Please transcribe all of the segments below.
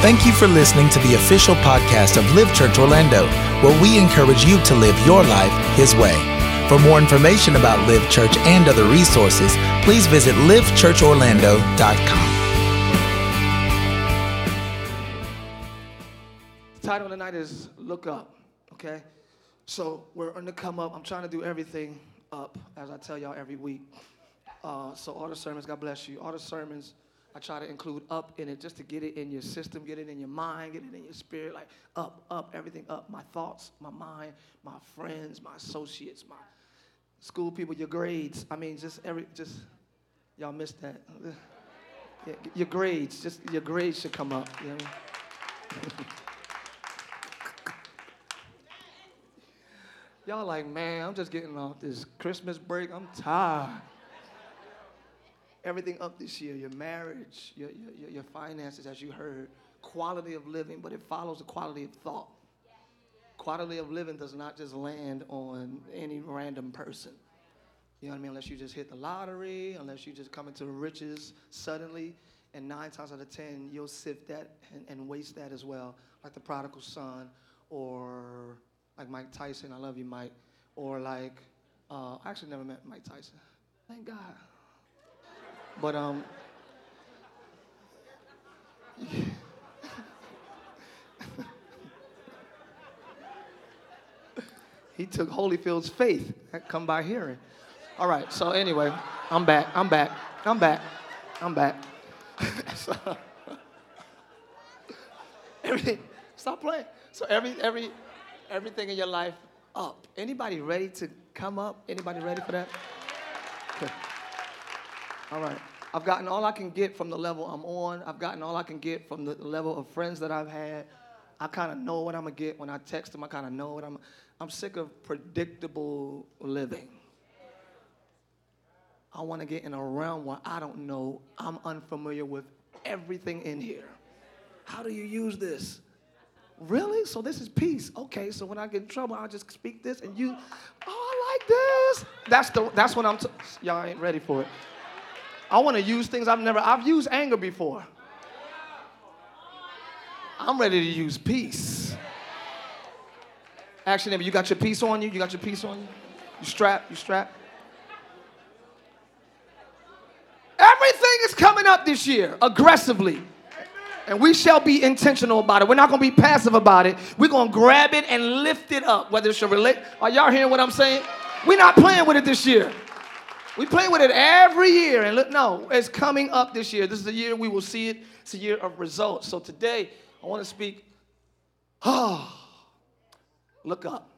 Thank you for listening to the official podcast of Live Church Orlando, where we encourage you to live your life His way. For more information about Live Church and other resources, please visit livechurchorlando.com. The title tonight is Look Up, okay? So we're going to come up. I'm trying to do everything up, as I tell y'all every week. Uh, so all the sermons, God bless you. All the sermons, I try to include up in it just to get it in your system, get it in your mind, get it in your spirit. Like up, up, everything up. My thoughts, my mind, my friends, my associates, my school people, your grades. I mean, just every, just y'all missed that. Yeah, your grades, just your grades should come up. You know? Y'all like, man, I'm just getting off this Christmas break. I'm tired. Everything up this year, your marriage, your, your, your finances, as you heard, quality of living, but it follows the quality of thought. Quality of living does not just land on any random person. You know what I mean? Unless you just hit the lottery, unless you just come into riches suddenly, and nine times out of ten, you'll sift that and, and waste that as well, like the prodigal son, or like Mike Tyson. I love you, Mike. Or like, uh, I actually never met Mike Tyson. Thank God. But um, he took Holyfield's faith. Come by hearing. All right. So anyway, I'm back. I'm back. I'm back. I'm back. so, everything. Stop playing. So every every everything in your life up. Anybody ready to come up? Anybody ready for that? Okay. All right. I've gotten all I can get from the level I'm on. I've gotten all I can get from the level of friends that I've had. I kind of know what I'm gonna get when I text them. I kind of know what I'm. I'm sick of predictable living. I want to get in a realm where I don't know. I'm unfamiliar with everything in here. How do you use this? Really? So this is peace. Okay, so when I get in trouble, I'll just speak this and you, oh, I like this. That's the that's what I'm t- y'all ain't ready for it. I want to use things I've never I've used anger before. I'm ready to use peace. Actually, neighbor, you got your peace on you? You got your peace on you? You strap? You strap? Everything is coming up this year aggressively. And we shall be intentional about it. We're not going to be passive about it. We're going to grab it and lift it up, whether it's your relate. Are y'all hearing what I'm saying? We're not playing with it this year. We play with it every year. And look, no, it's coming up this year. This is the year we will see it. It's a year of results. So today, I want to speak. Oh, look up.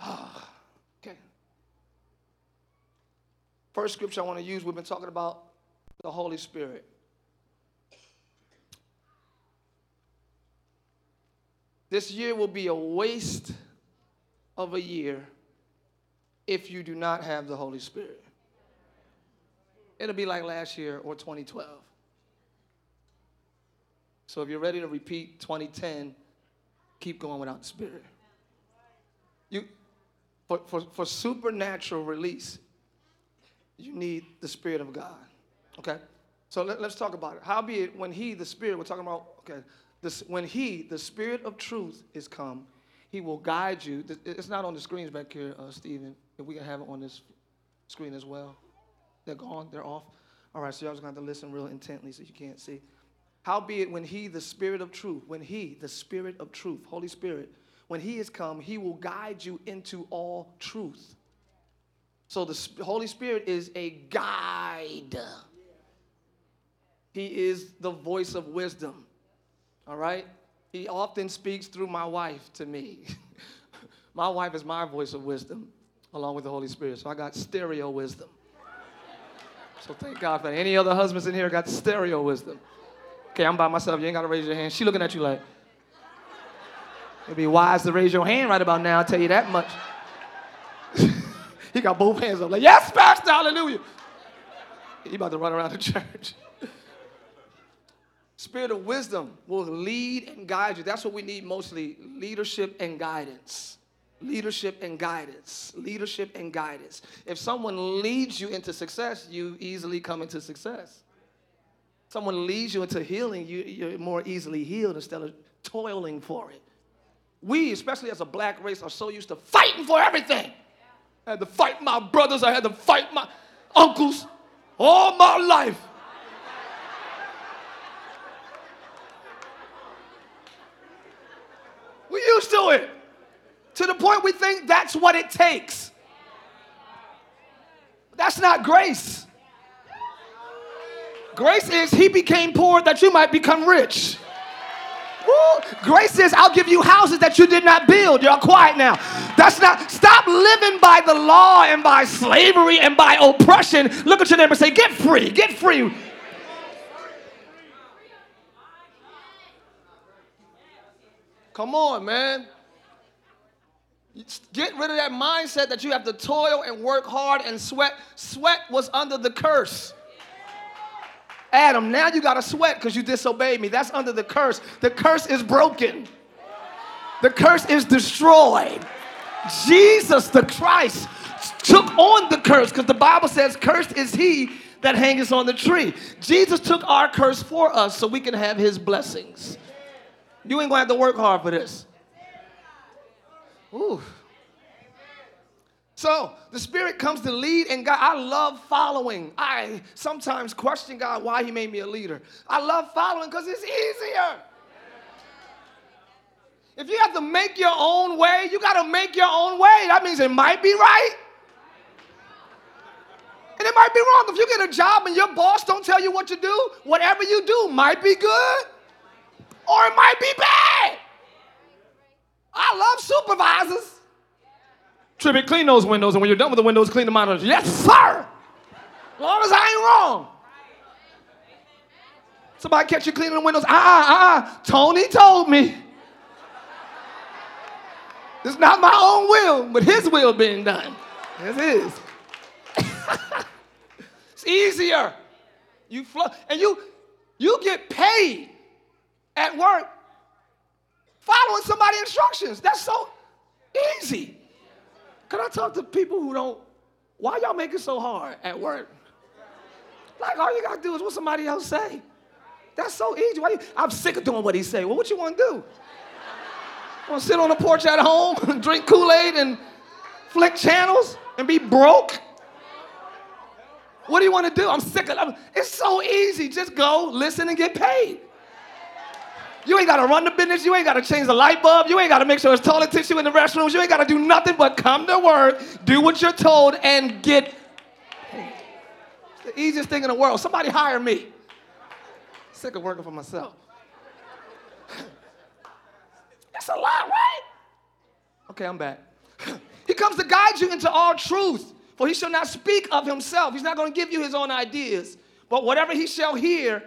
Oh, okay. First scripture I want to use, we've been talking about the Holy Spirit. This year will be a waste of a year if you do not have the Holy Spirit. It'll be like last year or 2012. So if you're ready to repeat 2010, keep going without the Spirit. You, for, for, for supernatural release, you need the Spirit of God. Okay? So let, us talk about it. Howbeit, when He, the Spirit, we're talking about, okay, this, when He, the Spirit of truth, is come, He will guide you. It's not on the screens back here, uh, Stephen. If we can have it on this screen as well. They're gone, they're off. All right, so y'all just gonna have to listen real intently so you can't see. Howbeit, when He, the Spirit of truth, when He, the Spirit of truth, Holy Spirit, when He is come, He will guide you into all truth. So the Holy Spirit is a guide. He is the voice of wisdom. All right? He often speaks through my wife to me. my wife is my voice of wisdom, along with the Holy Spirit. So I got stereo wisdom. So thank God for. Any other husbands in here got stereo wisdom? Okay, I'm by myself. You ain't got to raise your hand. She looking at you like, it'd be wise to raise your hand right about now, I'll tell you that much. he got both hands up, like, yes, Pastor, hallelujah. He about to run around the church. Spirit of wisdom will lead and guide you. That's what we need mostly leadership and guidance. Leadership and guidance. Leadership and guidance. If someone leads you into success, you easily come into success. someone leads you into healing, you, you're more easily healed instead of toiling for it. We, especially as a black race, are so used to fighting for everything. I had to fight my brothers, I had to fight my uncles all my life. We used to it. To the point we think that's what it takes. That's not grace. Grace is he became poor that you might become rich. Woo. Grace says, I'll give you houses that you did not build. You're quiet now. That's not, stop living by the law and by slavery and by oppression. Look at your neighbor and say, get free, get free. Come on, man. Get rid of that mindset that you have to toil and work hard and sweat. Sweat was under the curse. Adam, now you got to sweat because you disobeyed me. That's under the curse. The curse is broken, the curse is destroyed. Jesus the Christ took on the curse because the Bible says, Cursed is he that hangeth on the tree. Jesus took our curse for us so we can have his blessings. You ain't gonna have to work hard for this. Ooh. So the Spirit comes to lead and God. I love following. I sometimes question God why He made me a leader. I love following because it's easier. If you have to make your own way, you got to make your own way. That means it might be right. And it might be wrong. If you get a job and your boss don't tell you what to do, whatever you do might be good or it might be bad. I love supervisors. Trippy, clean those windows, and when you're done with the windows, clean the monitors. Yes, sir. As long as I ain't wrong. Somebody catch you cleaning the windows. Ah, ah, ah. Tony told me. It's not my own will, but his will being done. It is. it's easier. You flow, and you you get paid at work following somebody's instructions. That's so easy. Can I talk to people who don't? Why y'all make it so hard at work? Like all you gotta do is what somebody else say. That's so easy. You, I'm sick of doing what he say. Well, what you want to do? Want to sit on the porch at home and drink Kool-Aid and flick channels and be broke? What do you want to do? I'm sick of it. It's so easy. Just go, listen, and get paid. You ain't got to run the business. You ain't got to change the light bulb. You ain't got to make sure it's toilet tissue in the restrooms. You ain't got to do nothing but come to work, do what you're told, and get paid. It's the easiest thing in the world. Somebody hire me. Sick of working for myself. That's a lot, right? Okay, I'm back. he comes to guide you into all truth, for he shall not speak of himself. He's not going to give you his own ideas, but whatever he shall hear,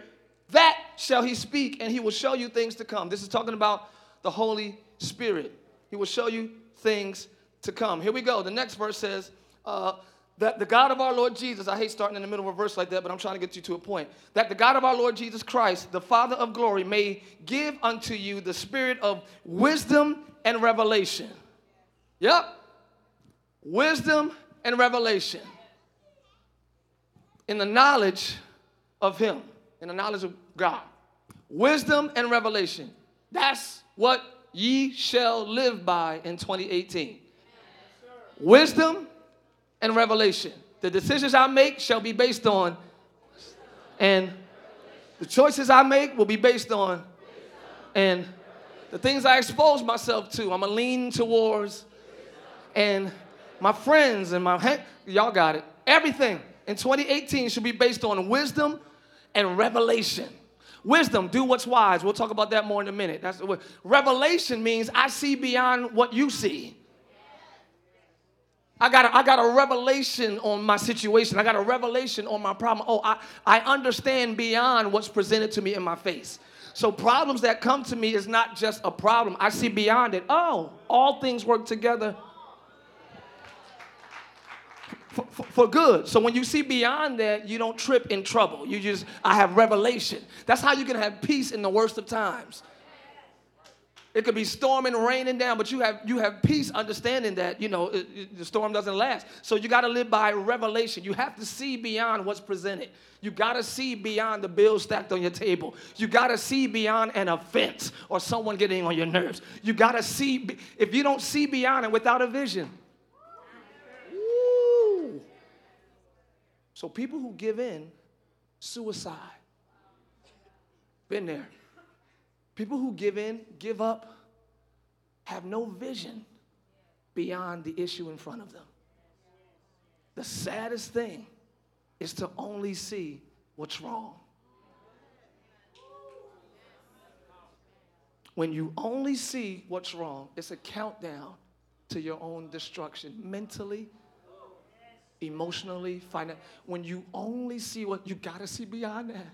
that shall he speak, and he will show you things to come. This is talking about the Holy Spirit. He will show you things to come. Here we go. The next verse says, uh, that the God of our Lord Jesus, I hate starting in the middle of a verse like that, but I'm trying to get you to a point. That the God of our Lord Jesus Christ, the Father of glory, may give unto you the spirit of wisdom and revelation. Yep. Wisdom and revelation. In the knowledge of Him in the knowledge of God. Wisdom and revelation. That's what ye shall live by in 2018. Wisdom and revelation. The decisions I make shall be based on, and the choices I make will be based on, and the things I expose myself to, I'm gonna lean towards, and my friends and my, y'all got it. Everything in 2018 should be based on wisdom and revelation. Wisdom, do what's wise. We'll talk about that more in a minute. That's what revelation means. I see beyond what you see. I got, a, I got a revelation on my situation. I got a revelation on my problem. Oh, I, I understand beyond what's presented to me in my face. So, problems that come to me is not just a problem. I see beyond it. Oh, all things work together for, for, good. So when you see beyond that, you don't trip in trouble. You just, I have revelation. That's how you can have peace in the worst of times. It could be storming, raining down, but you have you have peace, understanding that you know it, it, the storm doesn't last. So you got to live by revelation. You have to see beyond what's presented. You got to see beyond the bills stacked on your table. You got to see beyond an offense or someone getting on your nerves. You got to see if you don't see beyond it without a vision. So people who give in, suicide. Been there. People who give in, give up, have no vision beyond the issue in front of them. The saddest thing is to only see what's wrong. When you only see what's wrong, it's a countdown to your own destruction mentally, emotionally, financially. When you only see what you got to see beyond that.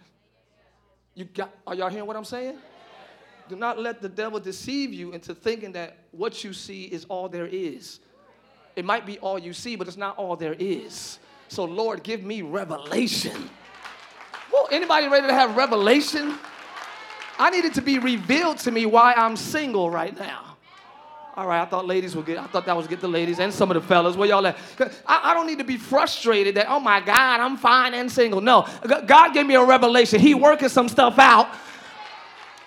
You got are y'all hearing what I'm saying? do not let the devil deceive you into thinking that what you see is all there is. It might be all you see, but it's not all there is. So, Lord, give me revelation. Well, anybody ready to have revelation? I need it to be revealed to me why I'm single right now. All right, I thought ladies would get, I thought that was get the ladies and some of the fellas. Where y'all at? I, I don't need to be frustrated that, oh my God, I'm fine and single. No, God gave me a revelation. He working some stuff out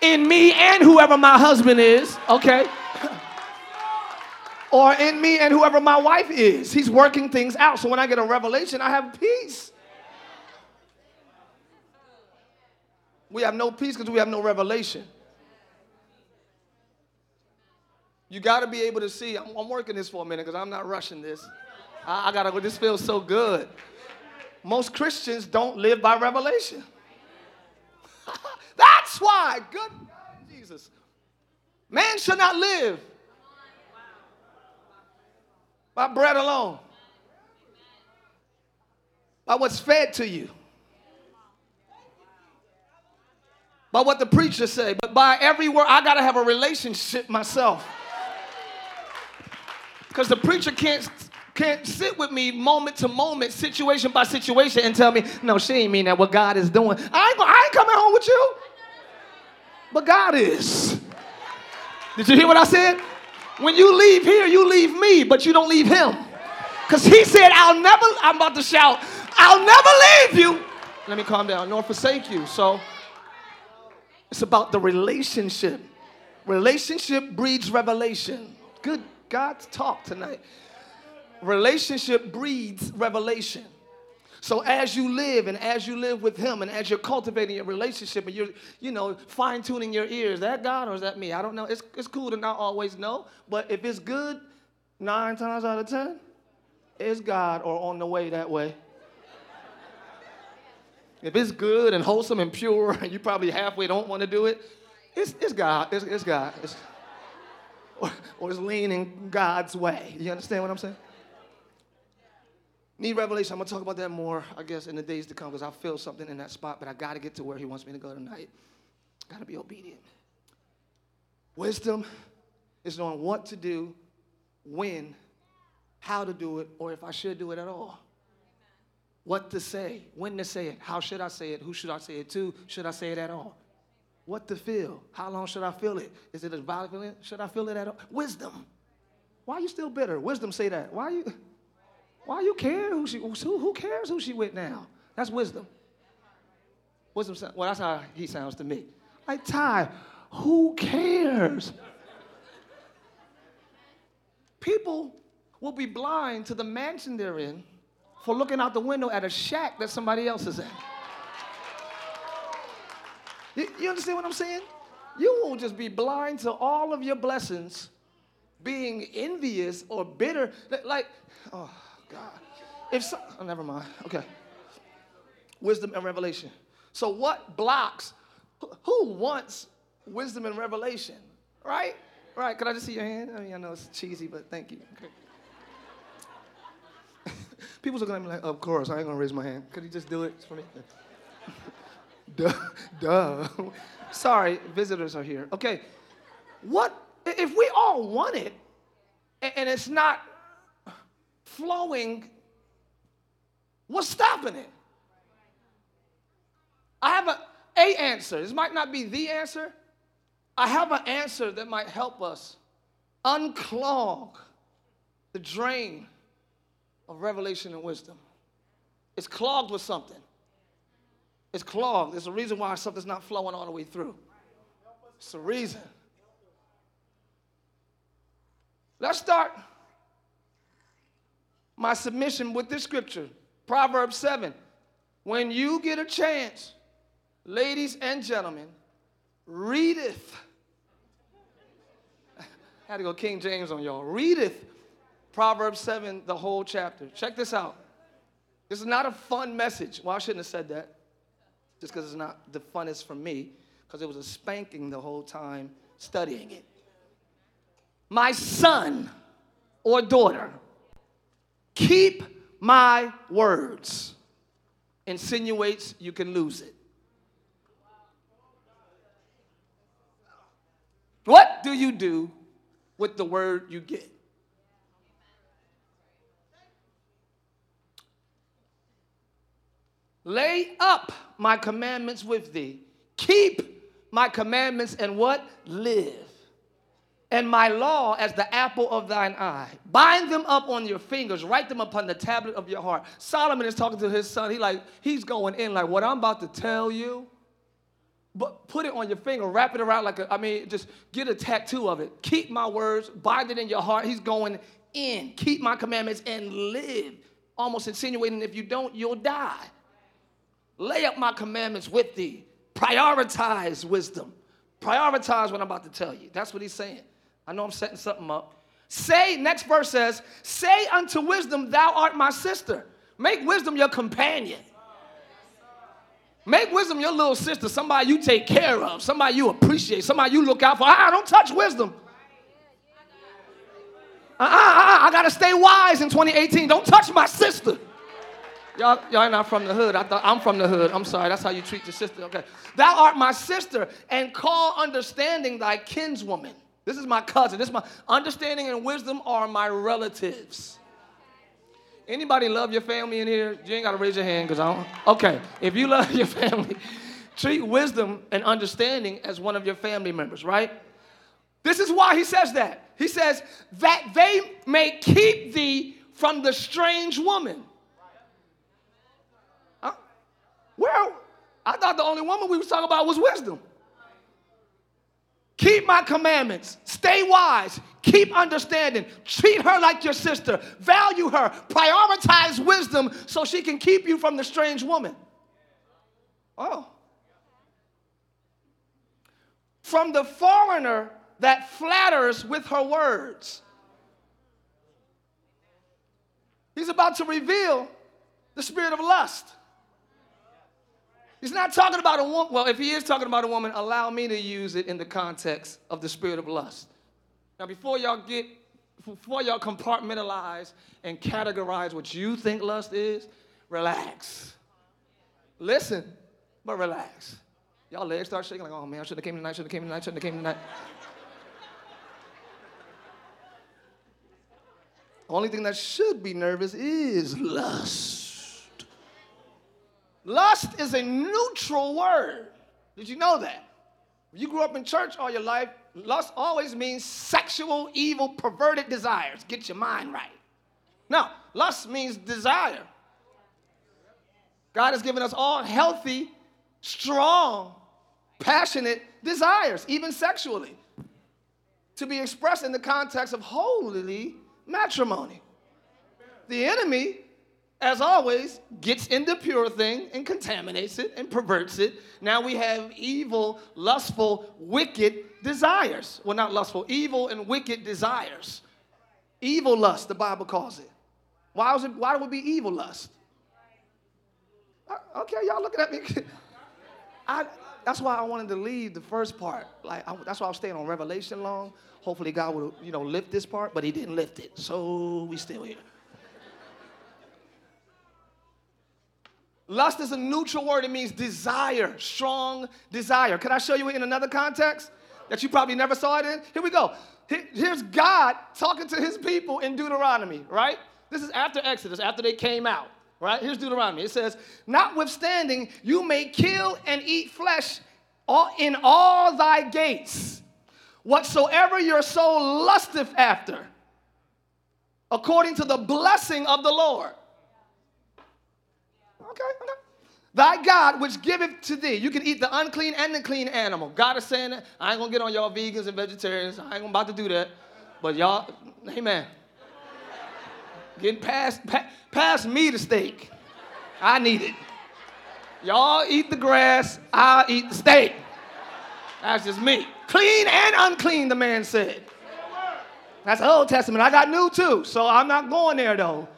in me and whoever my husband is, okay? or in me and whoever my wife is. He's working things out. So when I get a revelation, I have peace. We have no peace because we have no revelation. You got to be able to see. I'm, I'm, working this for a minute because I'm not rushing this. I, I got to, go. this feels so good. Most Christians don't live by revelation. That's why, good Jesus, man should not live by bread alone, by what's fed to you, by what the preacher say, but by every word. I gotta have a relationship myself, because the preacher can't can't sit with me moment to moment, situation by situation, and tell me, no, she ain't mean that. What God is doing, I ain't, I ain't coming home with you but God is. Did you hear what I said? When you leave here, you leave me, but you don't leave him. Because he said, I'll never, I'm about to shout, I'll never leave you. Let me calm down, nor forsake you. So it's about the relationship. Relationship breeds revelation. Good God's talk tonight. Relationship breeds revelation. So as you live and as you live with him and as you're cultivating a relationship and you're, you know, fine tuning your ears, that God or is that me? I don't know. It's, it's cool to not always know, but if it's good, nine times out of ten, it's God or on the way that way. If it's good and wholesome and pure, and you probably halfway don't want to do it, it's, it's God. It's, it's God. It's, or, or it's leaning God's way. You understand what I'm saying? Need revelation. I'm going to talk about that more, I guess, in the days to come because I feel something in that spot, but I got to get to where He wants me to go tonight. Got to be obedient. Wisdom is knowing what to do, when, how to do it, or if I should do it at all. What to say, when to say it, how should I say it, who should I say it to, should I say it at all? What to feel, how long should I feel it? Is it a violent? Should I feel it at all? Wisdom. Why are you still bitter? Wisdom say that. Why are you? Why you care who she, who, who cares who she with now? That's wisdom. Wisdom, well, that's how he sounds to me. Like, Tye, who cares? People will be blind to the mansion they're in for looking out the window at a shack that somebody else is in. You, you understand what I'm saying? You won't just be blind to all of your blessings being envious or bitter. Like, oh, God. If so, oh, never mind. Okay. Wisdom and revelation. So, what blocks? Who wants wisdom and revelation? Right? Right. Could I just see your hand? I mean, I know it's cheesy, but thank you. People's looking at me like, of course, I ain't gonna raise my hand. Could he just do it for me? Duh, duh. Sorry, visitors are here. Okay. What if we all want it and it's not flowing, what's stopping it? I have a, a answer. This might not be the answer. I have an answer that might help us unclog the drain of revelation and wisdom. It's clogged with something. It's clogged. There's a reason why something's not flowing all the way through. It's a reason. Let's start my submission with this scripture Proverbs 7. When you get a chance, ladies and gentlemen, readeth. I had to go King James on y'all. Readeth Proverbs 7, the whole chapter. Check this out. This is not a fun message. Well, I shouldn't have said that just because it's not the funnest for me, because it was a spanking the whole time studying it. My son or daughter, keep my words, insinuates you can lose it. What do you do with the word you get? Lay up my commandments with thee. Keep my commandments and what? Live. And my law as the apple of thine eye. Bind them up on your fingers, write them upon the tablet of your heart. Solomon is talking to his son. He like, he's going in like, what I'm about to tell you, but put it on your finger, wrap it around like a, I mean, just get a tattoo of it. Keep my words, bind it in your heart. He's going in. Keep my commandments and live. Almost insinuating if you don't, you'll die. Lay up my commandments with thee. Prioritize wisdom. Prioritize what I'm about to tell you. That's what he's saying. I know I'm setting something up. Say, next verse says, Say unto wisdom, Thou art my sister. Make wisdom your companion. Make wisdom your little sister, somebody you take care of, somebody you appreciate, somebody you look out for. Ah, don't touch wisdom. Uh-uh, I gotta stay wise in 2018. Don't touch my sister. Y'all, y'all not from the hood. I thought I'm from the hood. I'm sorry. That's how you treat your sister. Okay. Thou art my sister, and call understanding thy kinswoman. This is my cousin. This is my understanding and wisdom are my relatives. Anybody love your family in here? You ain't gotta raise your hand because I don't. Okay. If you love your family, treat wisdom and understanding as one of your family members, right? This is why he says that. He says that they may keep thee from the strange woman. Well, I thought the only woman we was talking about was wisdom. Keep my commandments. Stay wise. Keep understanding. Treat her like your sister. Value her. Prioritize wisdom so she can keep you from the strange woman. Oh. From the foreigner that flatters with her words. He's about to reveal the spirit of lust. He's not talking about a woman. Well, if he is talking about a woman, allow me to use it in the context of the spirit of lust. Now, before y'all get, before y'all compartmentalize and categorize what you think lust is, relax. Listen, but relax. Y'all legs start shaking like, oh man, I should have came tonight, should have came tonight, should have came tonight. Only thing that should be nervous is lust. Lust is a neutral word. Did you know that? You grew up in church all your life, lust always means sexual, evil, perverted desires. Get your mind right. Now, lust means desire. God has given us all healthy, strong, passionate desires, even sexually, to be expressed in the context of holy matrimony. The enemy as always, gets into pure thing and contaminates it and perverts it. Now we have evil, lustful, wicked desires. Well, not lustful, evil and wicked desires. Evil lust, the Bible calls it. Why, was it, why would it be evil lust? Uh, okay, y'all looking at me. I, that's why I wanted to leave the first part. Like I, that's why I was staying on Revelation long. Hopefully God would, you know, lift this part, but He didn't lift it, so we still here. Lust is a neutral word. It means desire, strong desire. Can I show you in another context that you probably never saw it in? Here we go. Here's God talking to his people in Deuteronomy, right? This is after Exodus, after they came out, right? Here's Deuteronomy. It says, Notwithstanding, you may kill and eat flesh in all thy gates. whatsoever your soul lusteth after, according to the blessing of the Lord. Okay. Thy God, which giveth to thee. You can eat the unclean and the clean animal. God is saying that. I ain't gonna get on y'all vegans and vegetarians. I ain't about to do that. But y'all, amen. Getting past, past me the steak. I need it. Y'all eat the grass, I'll eat the steak. That's just me. Clean and unclean, the man said. That's Old Testament. I got new too, so I'm not going there though.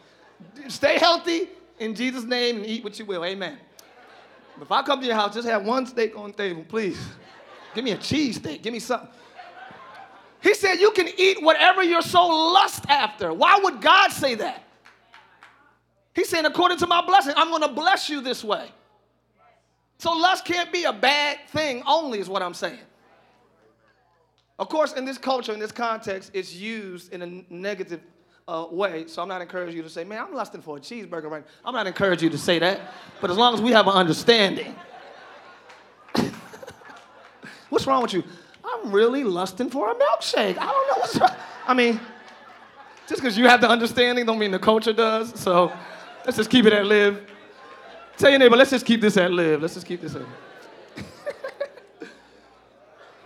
Stay healthy in Jesus' name and eat what you will. Amen. If I come to your house, just have one steak on the table, please. Give me a cheese steak. Give me something. He said you can eat whatever your soul lusts after. Why would God say that? He's saying, according to my blessing, I'm going to bless you this way. So lust can't be a bad thing only, is what I'm saying. Of course, in this culture, in this context, it's used in a negative uh, way. So I'm not encouraging you to say, man, I'm lusting for a cheeseburger right now. I'm not encouraging you to say that. But as long as we have an understanding. what's wrong with you? I'm really lusting for a milkshake. I don't know what's wrong. I mean, just because you have the understanding don't mean the culture does. So let's just keep it at live. Tell your neighbor, let's just keep this at live. Let's just keep this at live.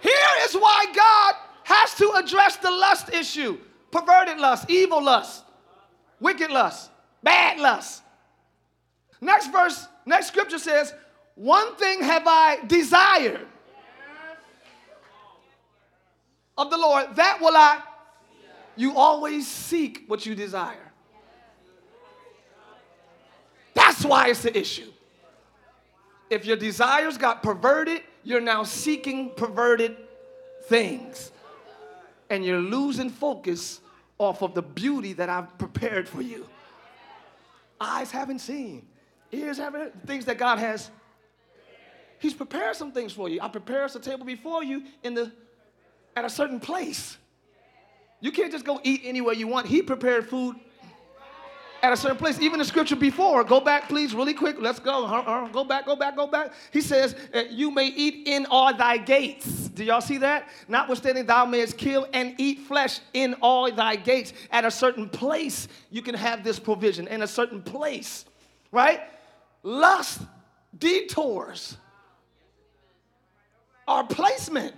Here is why God has to address the lust issue perverted lust, evil lust, wicked lust, bad lust. Next verse, next scripture says, One thing have I desired of the Lord, that will I. You always seek what you desire. That's why it's the issue. If your desires got perverted, you're now seeking perverted things. And you're losing focus off of the beauty that I've prepared for you. Eyes haven't seen, ears haven't, things that God has. He's prepared some things for you. I prepare us a table before you in the at a certain place. You can't just go eat anywhere you want. He prepared food at a certain place. Even the scripture before, go back, please, really quick. Let's go. Go back, go back, go back. He says, uh, You may eat in all thy gates. Do y'all see that? Notwithstanding, thou mayest kill and eat flesh in all thy gates. At a certain place, you can have this provision. In a certain place, right? Lust, detours, our placement.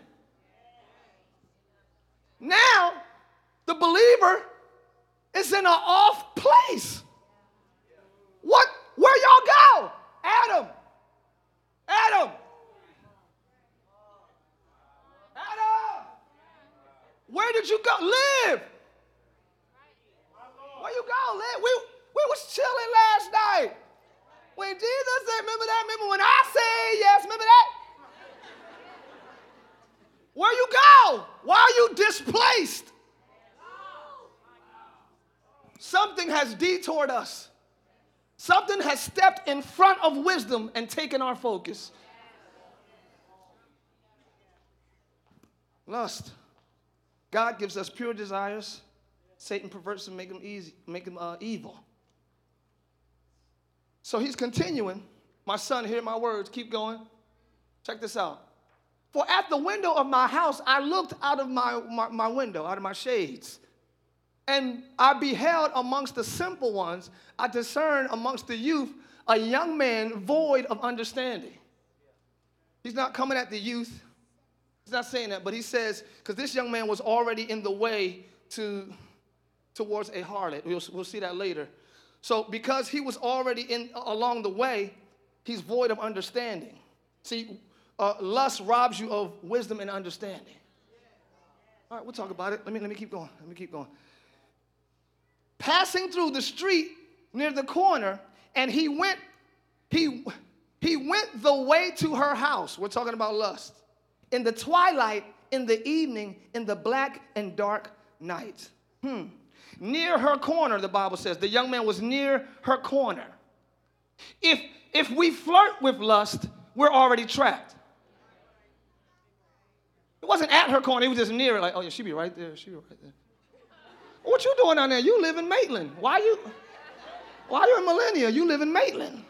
Now, the believer is in an off place. What? Where y'all go? Adam. Adam. Adam. Where did you go? Live. Where you go? Live. We, we was chilling last night. When Jesus said, remember that? Remember when I said yes? Remember that? Where you go? Why are you displaced? Something has detoured us. Something has stepped in front of wisdom and taken our focus. Lust. God gives us pure desires. Satan perverts them, make them easy, make them uh, evil. So he's continuing. My son, hear my words. Keep going. Check this out. For at the window of my house, I looked out of my, my, my window, out of my shades and I beheld amongst the simple ones, I discerned amongst the youth a young man void of understanding. He's not coming at the youth. He's not saying that, but he says, because this young man was already in the way to towards a harlot. We'll, we'll see that later. So because he was already in along the way, he's void of understanding. See, uh, lust robs you of wisdom and understanding. All right, we'll talk about it. Let me let me keep going. Let me keep going passing through the street near the corner, and he went, he, he went the way to her house. We're talking about lust. In the twilight, in the evening, in the black and dark night. Hmm. Near her corner, the Bible says. The young man was near her corner. If if we flirt with lust, we're already trapped. It wasn't at her corner, it was just near it, like, oh yeah, she be right there, she be right there. What you doing down there? You live in Maitland. Why you? Why you in Millennia? You live in Maitland.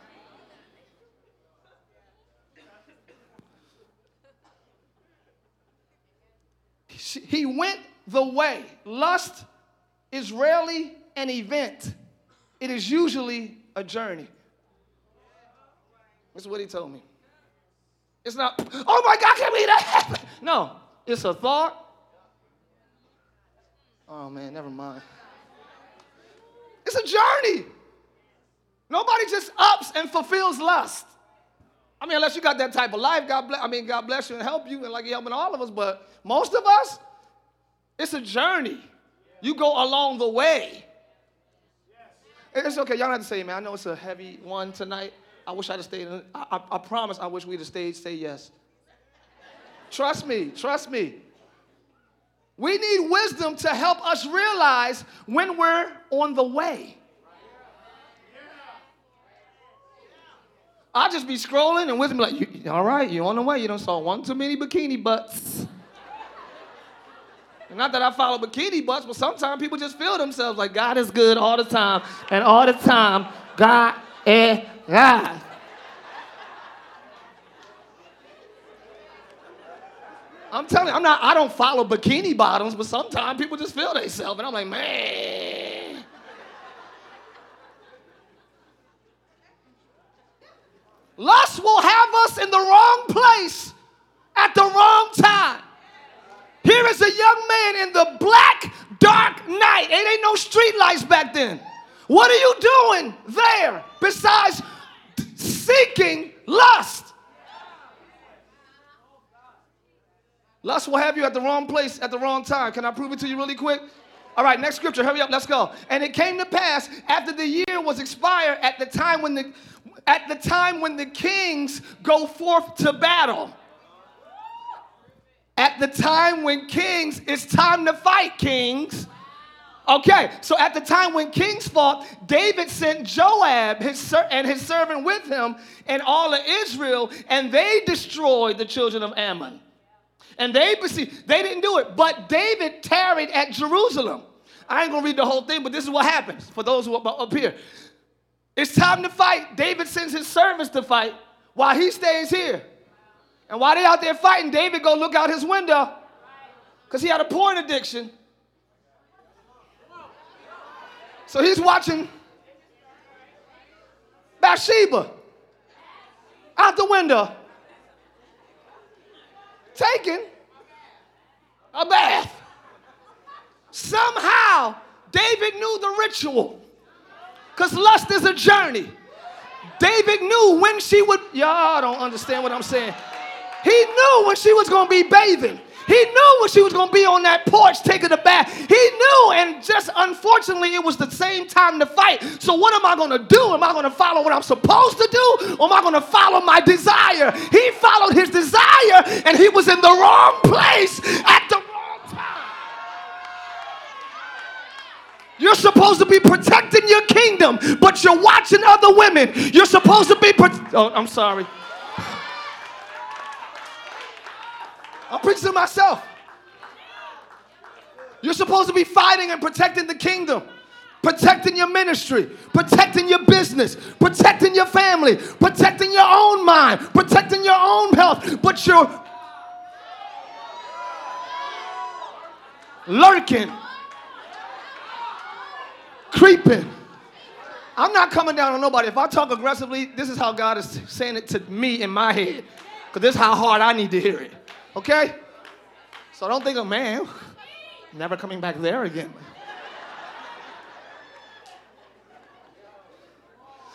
he went the way. Lust is rarely an event, it is usually a journey. That's what he told me. It's not, oh my God, can we that No, it's a thought. Oh man, never mind. It's a journey. Nobody just ups and fulfills lust. I mean, unless you got that type of life, God bless. I mean, God bless you and help you, and like He helping all of us. But most of us, it's a journey. You go along the way. It's okay. Y'all don't have to say, man. I know it's a heavy one tonight. I wish I'd have stayed. I, I, I promise. I wish we'd have stayed. Say yes. Trust me. Trust me. We need wisdom to help us realize when we're on the way. I'll just be scrolling and wisdom be like, all right, you're on the way. You don't saw one too many bikini butts. Not that I follow bikini butts, but sometimes people just feel themselves like God is good all the time, and all the time, God is God. I'm telling you, I'm not, I don't follow bikini bottoms, but sometimes people just feel themselves, and I'm like, man. Lust will have us in the wrong place at the wrong time. Here is a young man in the black, dark night. It ain't no street lights back then. What are you doing there besides seeking lust? Lust will have you at the wrong place at the wrong time. Can I prove it to you really quick? All right, next scripture. Hurry up, let's go. And it came to pass after the year was expired at the time when the at the time when the kings go forth to battle. At the time when kings, it's time to fight, kings. Okay, so at the time when kings fought, David sent Joab his ser- and his servant with him and all of Israel, and they destroyed the children of Ammon. And they they didn't do it, but David tarried at Jerusalem. I ain't gonna read the whole thing, but this is what happens for those who are up here. It's time to fight. David sends his servants to fight while he stays here. And while they out there fighting, David go look out his window because he had a porn addiction. So he's watching Bathsheba out the window, taking a bath. Somehow, David knew the ritual because lust is a journey. David knew when she would, y'all don't understand what I'm saying. He knew when she was going to be bathing. He knew when she was going to be on that porch taking a bath. He knew, and just unfortunately, it was the same time to fight. So, what am I going to do? Am I going to follow what I'm supposed to do, or am I going to follow my desire? He followed his desire, and he was in the wrong place at the wrong time. You're supposed to be protecting your kingdom, but you're watching other women. You're supposed to be. Pro- oh, I'm sorry. I'm preaching to myself. You're supposed to be fighting and protecting the kingdom, protecting your ministry, protecting your business, protecting your family, protecting your own mind, protecting your own health, but you're lurking, creeping. I'm not coming down on nobody. If I talk aggressively, this is how God is saying it to me in my head, because this is how hard I need to hear it. Okay? So don't think of man, never coming back there again.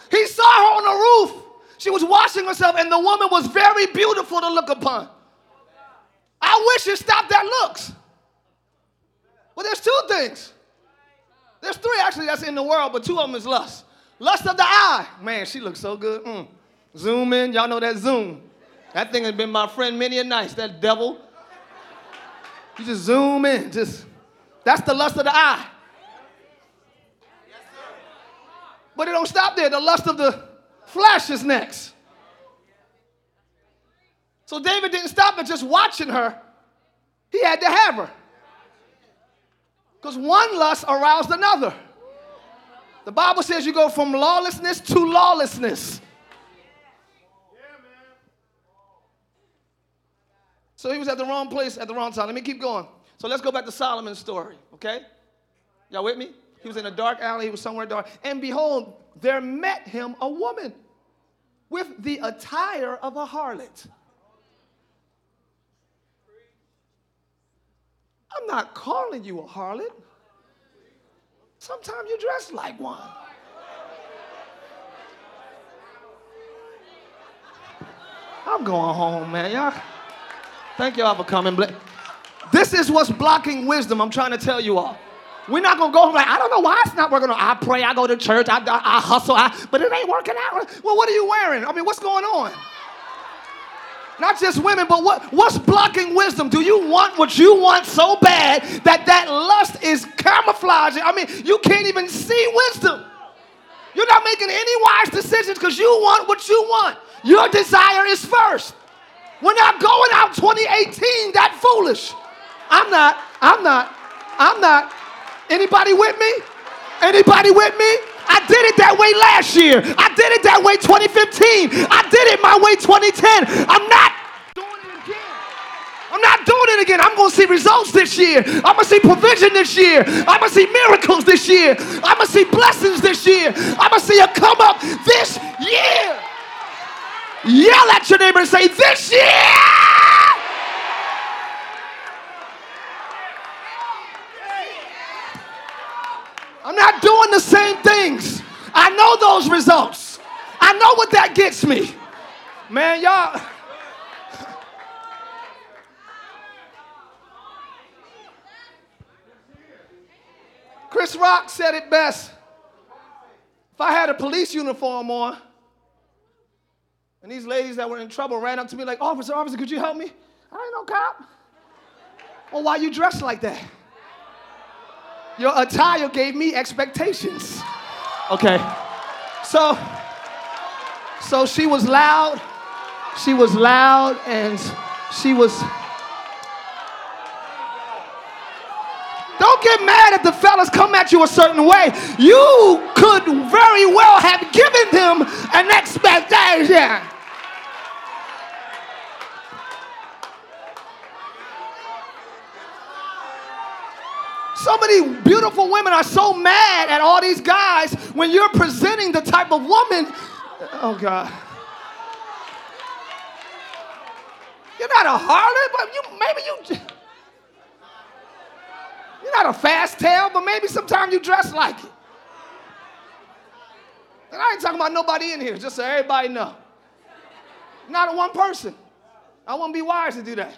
He saw her on the roof. She was washing herself, and the woman was very beautiful to look upon. I wish it stopped at looks. But there's two things. There's three actually that's in the world, but two of them is lust. Lust of the eye. Man, she looks so good. Mm. Zoom in. Y'all know that zoom. That thing has been my friend many a night, that devil. You just zoom in, just that's the lust of the eye. But it don't stop there. The lust of the flesh is next. So David didn't stop at just watching her. He had to have her. Because one lust aroused another. The Bible says you go from lawlessness to lawlessness. So he was at the wrong place at the wrong time. Let me keep going. So let's go back to Solomon's story, okay? Y'all with me? He was in a dark alley, he was somewhere dark. And behold, there met him a woman with the attire of a harlot. I'm not calling you a harlot. Sometimes you dress like one. I'm going home, man. Y'all, thank y'all for coming. This is what's blocking wisdom. I'm trying to tell you all. We're not gonna go home like I don't know why it's not working. I pray, I go to church, I, I, I hustle, I, but it ain't working out. Well, what are you wearing? I mean, what's going on? Not just women, but what, what's blocking wisdom? Do you want what you want so bad that that lust is camouflaging? I mean, you can't even see wisdom. You're not making any wise decisions because you want what you want. Your desire is first. We're not going out 2018 that foolish. I'm not. I'm not. I'm not. Anybody with me? Anybody with me? I did it that way last year. I did it that way 2015. I did it my way 2010. I'm not doing it again. I'm not doing it again. I'm going to see results this year. I'm going to see provision this year. I'm going to see miracles this year. I'm going to see blessings this year. I'm going to see a come up this year. Yell at your neighbor and say, This year. I'm not doing the same things. I know those results. I know what that gets me. Man, y'all. Chris Rock said it best. If I had a police uniform on, and these ladies that were in trouble ran up to me like, Officer, officer, could you help me? I ain't no cop. Well, why you dressed like that? Your attire gave me expectations. Okay. So, so she was loud. She was loud and she was. Get mad if the fellas come at you a certain way. You could very well have given them an expectation. So many beautiful women are so mad at all these guys when you're presenting the type of woman. Oh, God. You're not a harlot, but you maybe you. You're not a fast tail, but maybe sometimes you dress like it. And I ain't talking about nobody in here, just so everybody know. Not a one person. I wouldn't be wise to do that.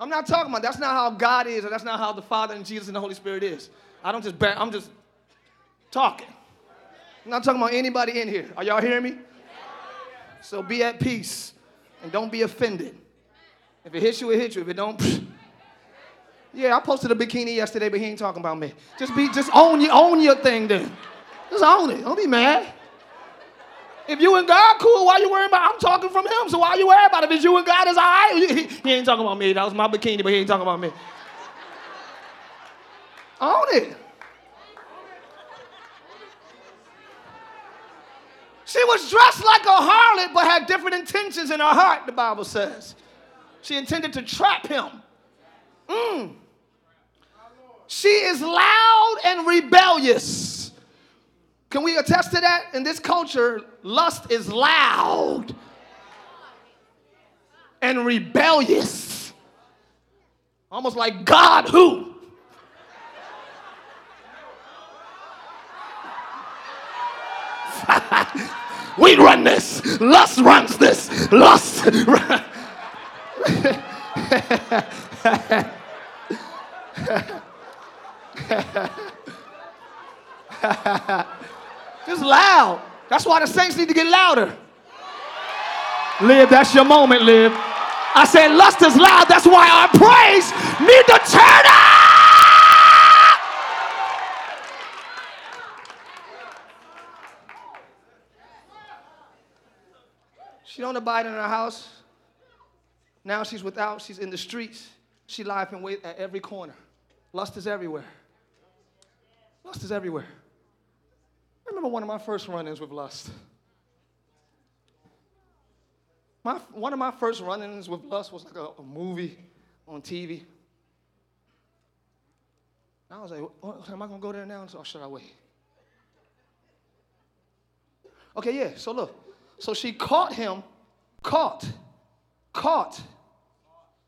I'm not talking about that's not how God is, or that's not how the Father and Jesus and the Holy Spirit is. I don't just I'm just talking. I'm not talking about anybody in here. Are y'all hearing me? So be at peace and don't be offended. If it hits you, it hits you. If it don't, pfft. Yeah, I posted a bikini yesterday, but he ain't talking about me. Just be, just own your, own your thing then. Just own it. Don't be mad. If you and God cool, why you worrying about? I'm talking from him, so why you worrying about it? If you and God is all right, he, he ain't talking about me. That was my bikini, but he ain't talking about me. Own it. She was dressed like a harlot, but had different intentions in her heart, the Bible says. She intended to trap him. Mm. She is loud and rebellious. Can we attest to that? In this culture, lust is loud and rebellious. Almost like God who? we run this. Lust runs this. Lust. Just loud. That's why the saints need to get louder. Live, that's your moment, live. I said lust is loud. That's why our praise need to turn up. She don't abide in her house. Now she's without. She's in the streets. She lies and wait at every corner. Lust is everywhere. Lust is everywhere. I remember one of my first run ins with lust. My, one of my first run ins with lust was like a, a movie on TV. I was like, oh, am I gonna go there now or should I wait? Okay, yeah, so look. So she caught him, caught, caught,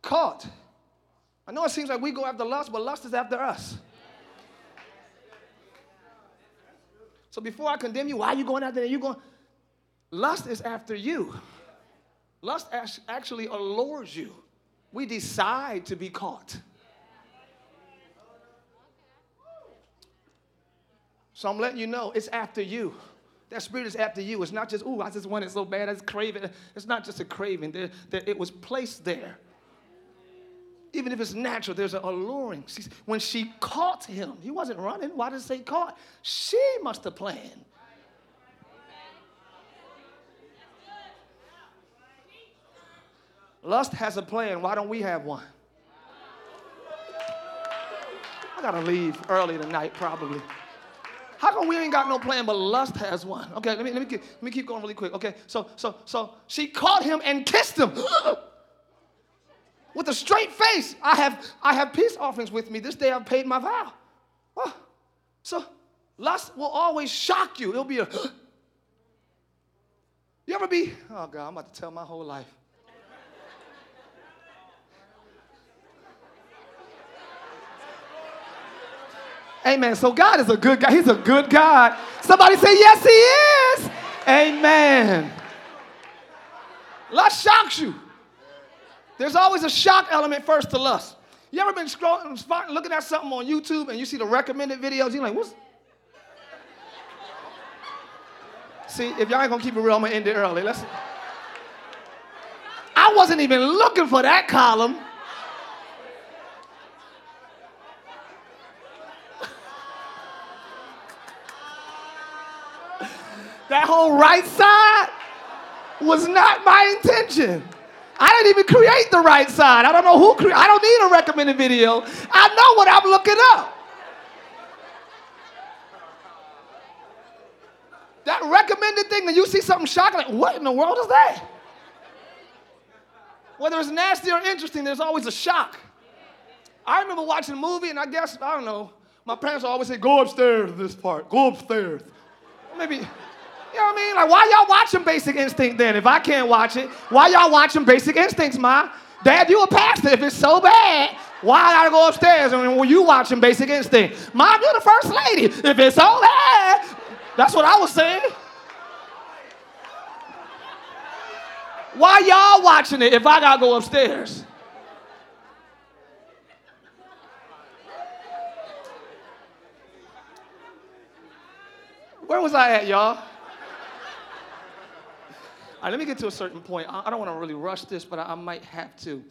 caught. I know it seems like we go after lust, but lust is after us. So before I condemn you, why are you going out there? You going? Lust is after you. Lust actually allures you. We decide to be caught. So I'm letting you know it's after you. That spirit is after you. It's not just, ooh, I just want it so bad, I just crave it. It's not just a craving. There, there, it was placed there. Even if it's natural, there's an alluring. When she caught him, he wasn't running. Why did it say caught? She must have planned. Lust has a plan. Why don't we have one? I gotta leave early tonight, probably. How come we ain't got no plan, but lust has one? Okay, let me, let me, let me keep going really quick. Okay, so, so, so she caught him and kissed him with a straight face. I have, I have peace offerings with me. This day I've paid my vow. Oh, so lust will always shock you. It'll be a, you ever be, oh God, I'm about to tell my whole life. Amen. So God is a good God. He's a good God. Somebody say, Yes, He is. Amen. Lust shocks you. There's always a shock element first to lust. You ever been scrolling, looking at something on YouTube and you see the recommended videos? You're like, what's. See, if y'all ain't gonna keep it real, I'm gonna end it early. Let's. I wasn't even looking for that column. That whole right side was not my intention. I didn't even create the right side. I don't know who created. I don't need a recommended video. I know what I'm looking up. That recommended thing, and you see something shocking, like, what in the world is that? Whether it's nasty or interesting, there's always a shock. I remember watching a movie, and I guess, I don't know, my parents always say, go upstairs to this part, go upstairs. Maybe. You know what I mean? Like, why y'all watching Basic Instinct then? If I can't watch it, why y'all watching Basic Instincts, Ma? Dad, you a pastor. If it's so bad, why I gotta go upstairs and when you watching Basic Instinct? Mom, you're the first lady. If it's so bad, that's what I was saying. Why y'all watching it if I gotta go upstairs? Where was I at, y'all? Right, let me get to a certain point. I, don't want to really rush this, but I, might have to.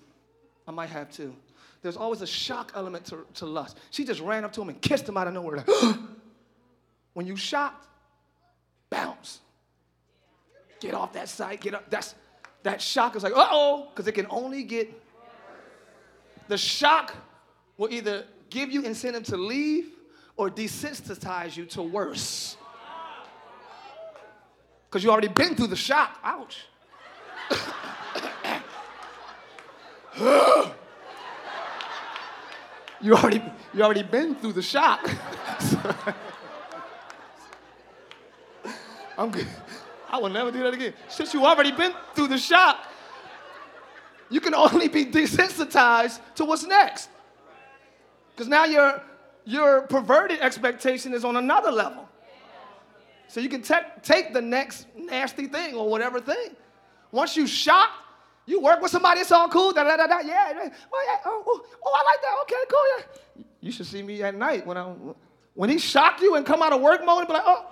I might have to. There's always a shock element to, to lust. She just ran up to him and kissed him out of nowhere. Like, when you shocked, bounce. Get off that site. Get up. That's that shock is like, uh-oh, because it can only get. The shock will either give you incentive to leave or desensitize you to worse because you already been through the shock. Ouch. you already you already been through the shock. I'm good. I will never do that again. Since you already been through the shock, you can only be desensitized to what's next. Because now your your perverted expectation is on another level. So you can te- take the next nasty thing or whatever thing. Once you shocked, you work with somebody, it's all cool, da da da da, yeah, oh, yeah, oh, oh, oh, I like that, okay, cool, yeah. You should see me at night when I, when he shocked you and come out of work mode and be like, oh.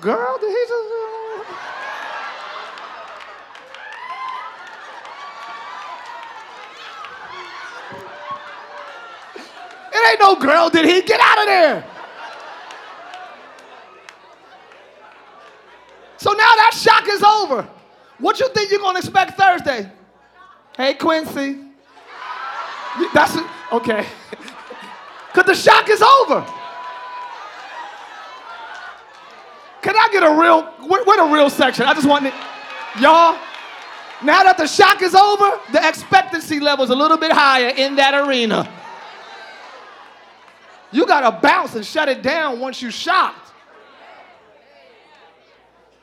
Girl, did he just... Uh... It ain't no girl, did he? Get out of there. So now that shock is over. What you think you're gonna expect Thursday? Hey Quincy. That's it. okay. Cause the shock is over. Can I get a real, where, where the real section? I just want it, y'all. Now that the shock is over, the expectancy level is a little bit higher in that arena. You got to bounce and shut it down once you're shocked.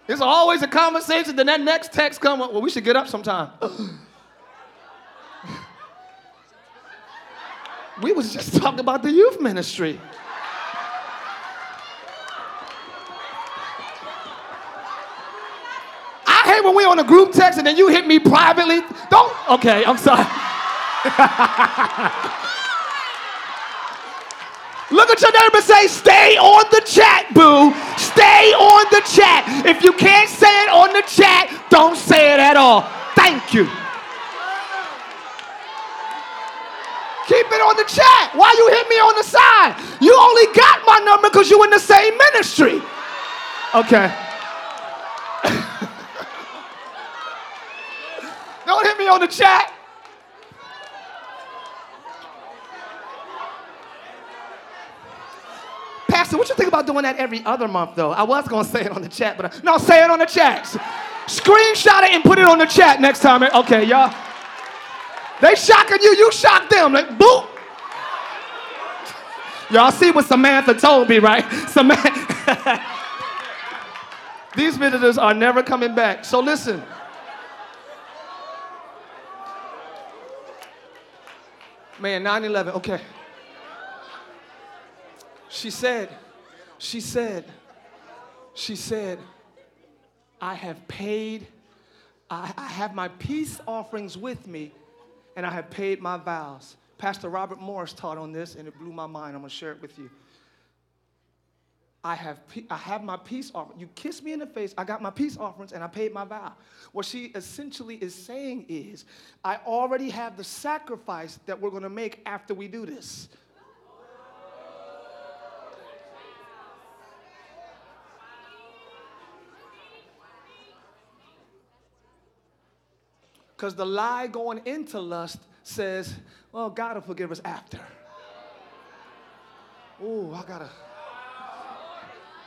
It's always a conversation. Then that next text come up. Well, we should get up sometime. we was just talking about the youth ministry. I hate when we're on a group text and then you hit me privately. Don't. Okay, I'm sorry. Look at your neighbor and say, stay on the chat, boo. Stay on the chat. If you can't say it on the chat, don't say it at all. Thank you. Keep it on the chat. Why you hit me on the side? You only got my number because you in the same ministry. Okay. Don't hit me on the chat. Pastor, what you think about doing that every other month, though? I was gonna say it on the chat, but I, no, say it on the chat. Screenshot it and put it on the chat next time. Eh? Okay, y'all. They shocking you, you shock them. Like, boop. Y'all see what Samantha told me, right? Samantha. These visitors are never coming back. So listen. Man, 9 11, okay. She said, she said, she said, I have paid, I, I have my peace offerings with me, and I have paid my vows. Pastor Robert Morris taught on this, and it blew my mind. I'm gonna share it with you. I have, I have my peace offering. You kiss me in the face, I got my peace offerings, and I paid my vow. What she essentially is saying is, I already have the sacrifice that we're gonna make after we do this. Because the lie going into lust says, well, God will forgive us after. Oh, I gotta.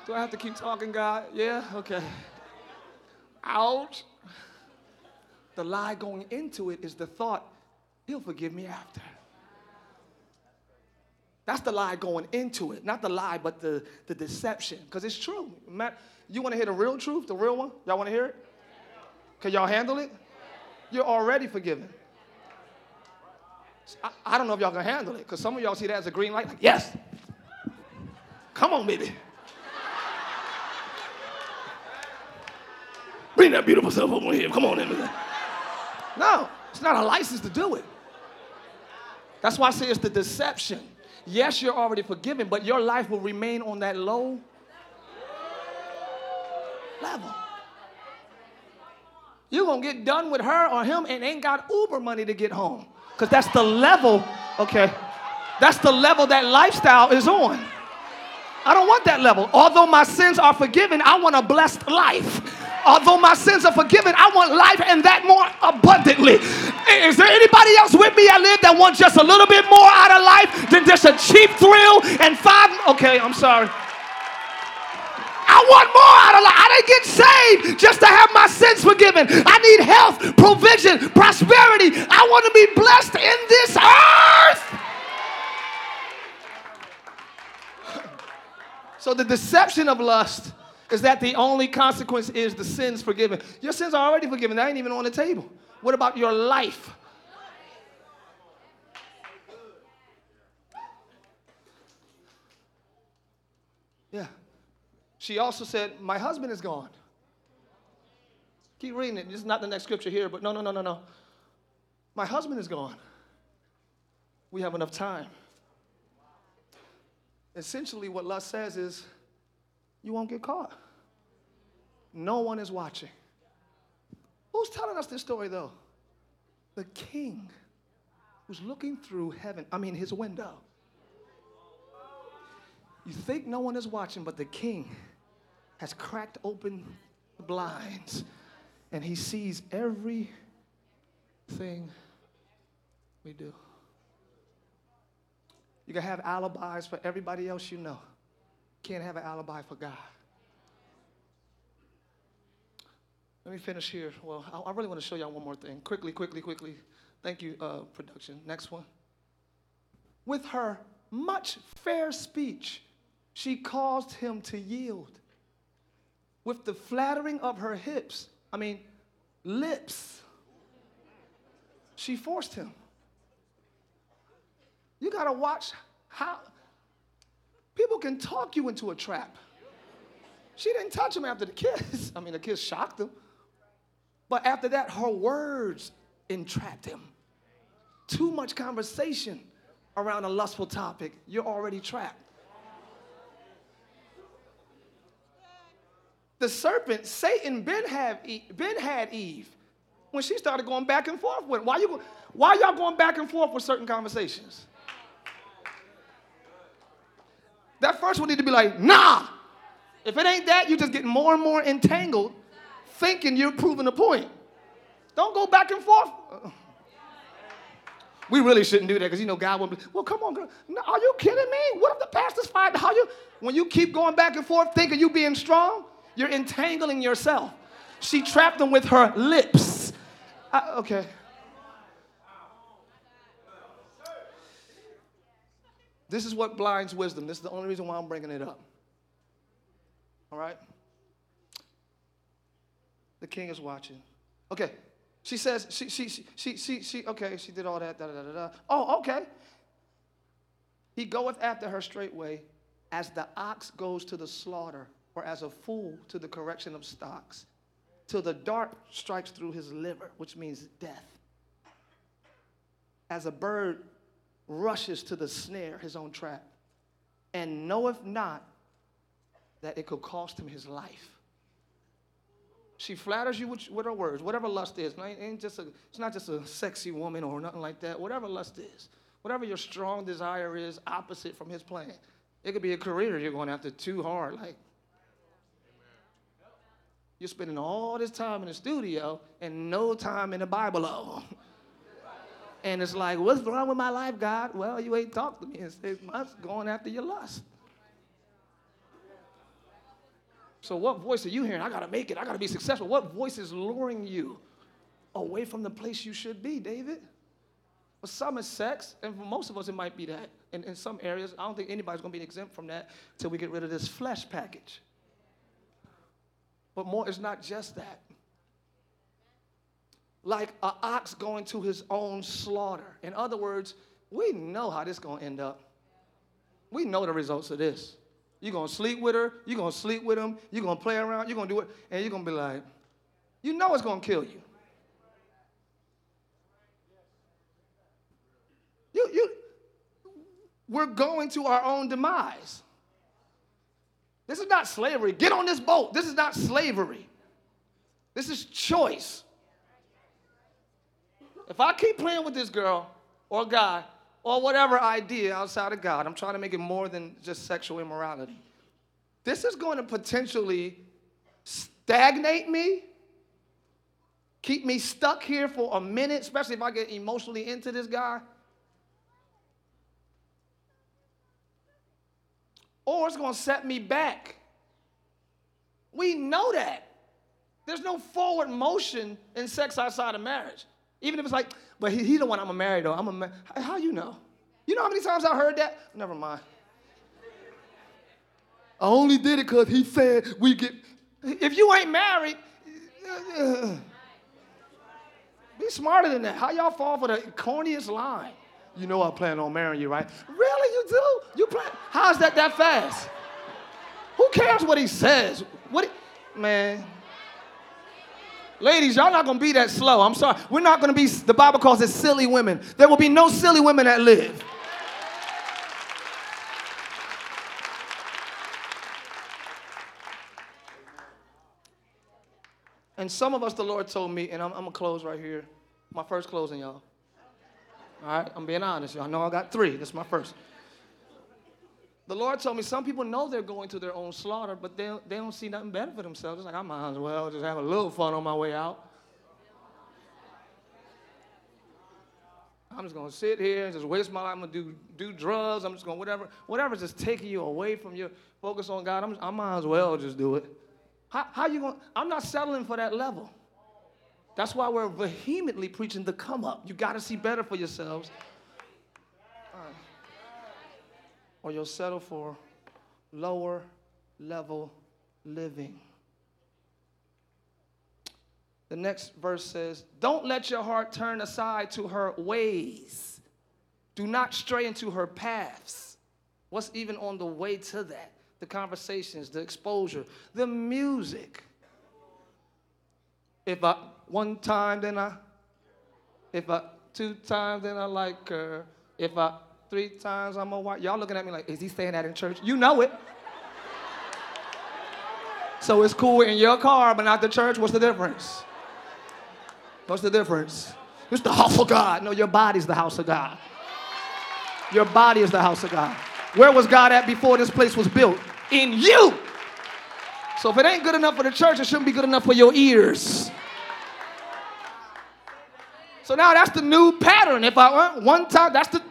Do I have to keep talking, God? Yeah? Okay. Ouch. The lie going into it is the thought, He'll forgive me after. That's the lie going into it. Not the lie, but the, the deception. Because it's true. Matt, you want to hear the real truth, the real one? Y'all want to hear it? Can y'all handle it? You're already forgiven. I, I don't know if y'all can handle it because some of y'all see that as a green light. Like, yes. Come on, baby. Bring that beautiful self over here. Come on, Emily. No, it's not a license to do it. That's why I say it's the deception. Yes, you're already forgiven, but your life will remain on that low level. You're going to get done with her or him and ain't got Uber money to get home. Because that's the level, okay? That's the level that lifestyle is on. I don't want that level. Although my sins are forgiven, I want a blessed life. Although my sins are forgiven, I want life and that more abundantly. Is there anybody else with me I live that wants just a little bit more out of life than just a cheap thrill and five? Okay, I'm sorry. I want more out of life. I didn't get saved just to have my sins forgiven. I need health, provision, prosperity. I want to be blessed in this earth. So the deception of lust is that the only consequence is the sins forgiven. Your sins are already forgiven. That ain't even on the table. What about your life? Yeah. She also said, My husband is gone. Keep reading it. This is not the next scripture here, but no, no, no, no, no. My husband is gone. We have enough time. Essentially, what lust says is, you won't get caught. No one is watching. Who's telling us this story, though? The king who's looking through heaven, I mean, his window. You think no one is watching, but the king has cracked open the blinds and he sees everything we do. You can have alibis for everybody else you know. Can't have an alibi for God. Let me finish here. Well, I, really want to show y'all one more thing. Quickly, quickly, quickly. Thank you, uh, production. Next one. With her much fair speech, she caused him to yield. With the flattering of her hips, I mean, lips, she forced him. You got to watch how people can talk you into a trap. She didn't touch him after the kiss. I mean, the kiss shocked him. But after that, her words entrapped him. Too much conversation around a lustful topic, you're already trapped. The serpent, Satan, Ben had, had Eve when she started going back and forth with him. Why, you, why y'all going back and forth with certain conversations? That first one need to be like, nah. If it ain't that, you're just getting more and more entangled thinking you're proving a point. Don't go back and forth. We really shouldn't do that because you know God will be, well, come on, girl. No, are you kidding me? What if the pastor's fight? How you, when you keep going back and forth thinking you being strong, you're entangling yourself. She trapped him with her lips. I, okay. This is what blinds wisdom. This is the only reason why I'm bringing it up. All right? The king is watching. Okay. She says, she, she, she, she, she, she, okay, she did all that, da, da, da, da. Oh, okay. He goeth after her straightway as the ox goes to the slaughter, or as a fool to the correction of stocks, till the dart strikes through his liver, which means death. As a bird rushes to the snare, his own trap, and knoweth not that it could cost him his life. She flatters you with, with her words, whatever lust is. Ain't just a, it's not just a sexy woman or nothing like that. Whatever lust is, whatever your strong desire is, opposite from his plan. It could be a career you're going after too hard. Like, you're spending all this time in the studio and no time in the Bible. And it's like, what's wrong with my life, God? Well, you ain't talked to me in six months going after your lust. So, what voice are you hearing? I got to make it. I got to be successful. What voice is luring you away from the place you should be, David? For some, it's sex, and for most of us, it might be that. And in some areas, I don't think anybody's going to be exempt from that until we get rid of this flesh package. But more, it's not just that. Like an ox going to his own slaughter. In other words, we know how this is going to end up. We know the results of this. You're going to sleep with her. You're going to sleep with him. You're going to play around. You're going to do it. And you're going to be like, you know it's going to kill you. You, you, we're going to our own demise. This is not slavery. Get on this boat. This is not slavery. This is choice. If I keep playing with this girl or guy, or whatever idea outside of God. I'm trying to make it more than just sexual immorality. This is going to potentially stagnate me, keep me stuck here for a minute, especially if I get emotionally into this guy. Or it's going to set me back. We know that. There's no forward motion in sex outside of marriage. Even if it's like, but he, he the one I'm going to marry though. I'm a ma- how you know? You know how many times I heard that? Never mind. I only did it because he said we get. If you ain't married, be smarter than that. How y'all fall for the corniest line? You know I plan on marrying you, right? Really, you do? You plan? How's that that fast? Who cares what he says? What, he, man? Ladies, y'all not gonna be that slow. I'm sorry. We're not gonna be, the Bible calls it silly women. There will be no silly women that live. And some of us, the Lord told me, and I'm, I'm gonna close right here. My first closing, y'all. All right, I'm being honest. Y'all know I got three. This is my first. The Lord told me some people know they're going to their own slaughter, but they, they don't see nothing better for themselves. It's like, I might as well just have a little fun on my way out. I'm just gonna sit here and just waste my life. I'm gonna do, do drugs. I'm just gonna whatever, whatever's just taking you away from your focus on God. I'm, I might as well just do it. How, how you going? I'm not settling for that level. That's why we're vehemently preaching the come up. You got to see better for yourselves. Uh, or you'll settle for lower level living. The next verse says, Don't let your heart turn aside to her ways. Do not stray into her paths. What's even on the way to that? The conversations, the exposure, the music. If I one time, then I, if I two times, then I like her. If I three times, I'm a white. Y'all looking at me like, is he saying that in church? You know it. so it's cool in your car, but not the church. What's the difference? What's the difference? It's the house of God. No, your body's the house of God. Your body is the house of God. Where was God at before this place was built? In you. So if it ain't good enough for the church, it shouldn't be good enough for your ears. So now that's the new pattern. If I uh, one time, that's the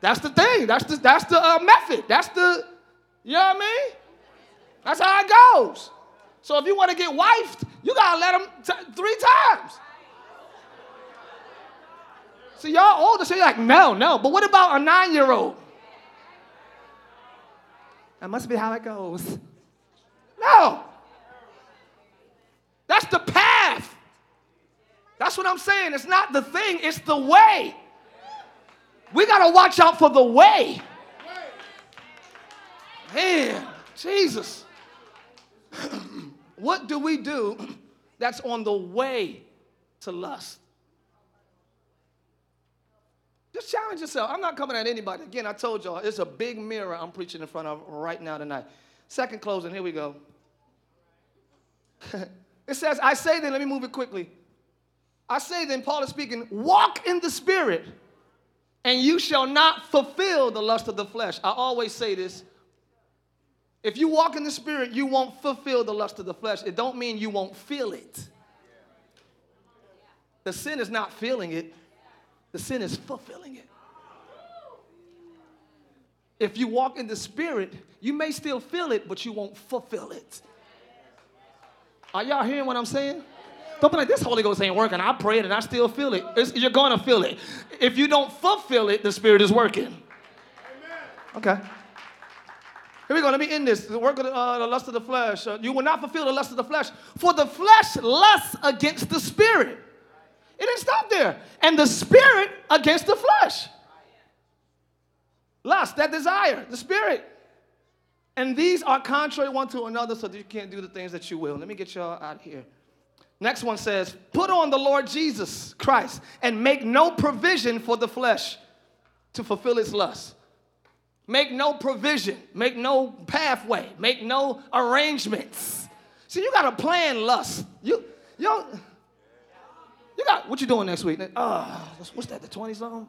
that's the thing. That's the that's the uh, method. That's the you know what I mean? That's how it goes. So if you want to get wifed, you gotta let them t- three times. See, y'all older, so you're like, no, no. But what about a nine year old? That must be how it goes. No. That's the path. That's what I'm saying. It's not the thing, it's the way. We got to watch out for the way. Man, Jesus. what do we do that's on the way to lust? Just challenge yourself. I'm not coming at anybody. Again, I told y'all, it's a big mirror I'm preaching in front of right now tonight. Second closing, here we go. it says, I say then, let me move it quickly. I say then, Paul is speaking, walk in the spirit, and you shall not fulfill the lust of the flesh. I always say this. If you walk in the spirit, you won't fulfill the lust of the flesh. It don't mean you won't feel it. The sin is not feeling it. The sin is fulfilling it. If you walk in the spirit, you may still feel it, but you won't fulfill it. Are y'all hearing what I'm saying? Don't be like, this Holy Ghost ain't working. I prayed and I still feel it. It's, you're going to feel it. If you don't fulfill it, the Spirit is working. Okay. Here we go. Let me end this. The work of the, uh, the lust of the flesh. Uh, you will not fulfill the lust of the flesh. For the flesh lusts against the Spirit. It didn't stop there. And the spirit against the flesh. Lust, that desire, the spirit. And these are contrary one to another, so that you can't do the things that you will. Let me get y'all out of here. Next one says, Put on the Lord Jesus Christ and make no provision for the flesh to fulfill its lust. Make no provision, make no pathway, make no arrangements. See, you got to plan lust. You, you don't. You got what you doing next week? Uh, what's that? The twenty something?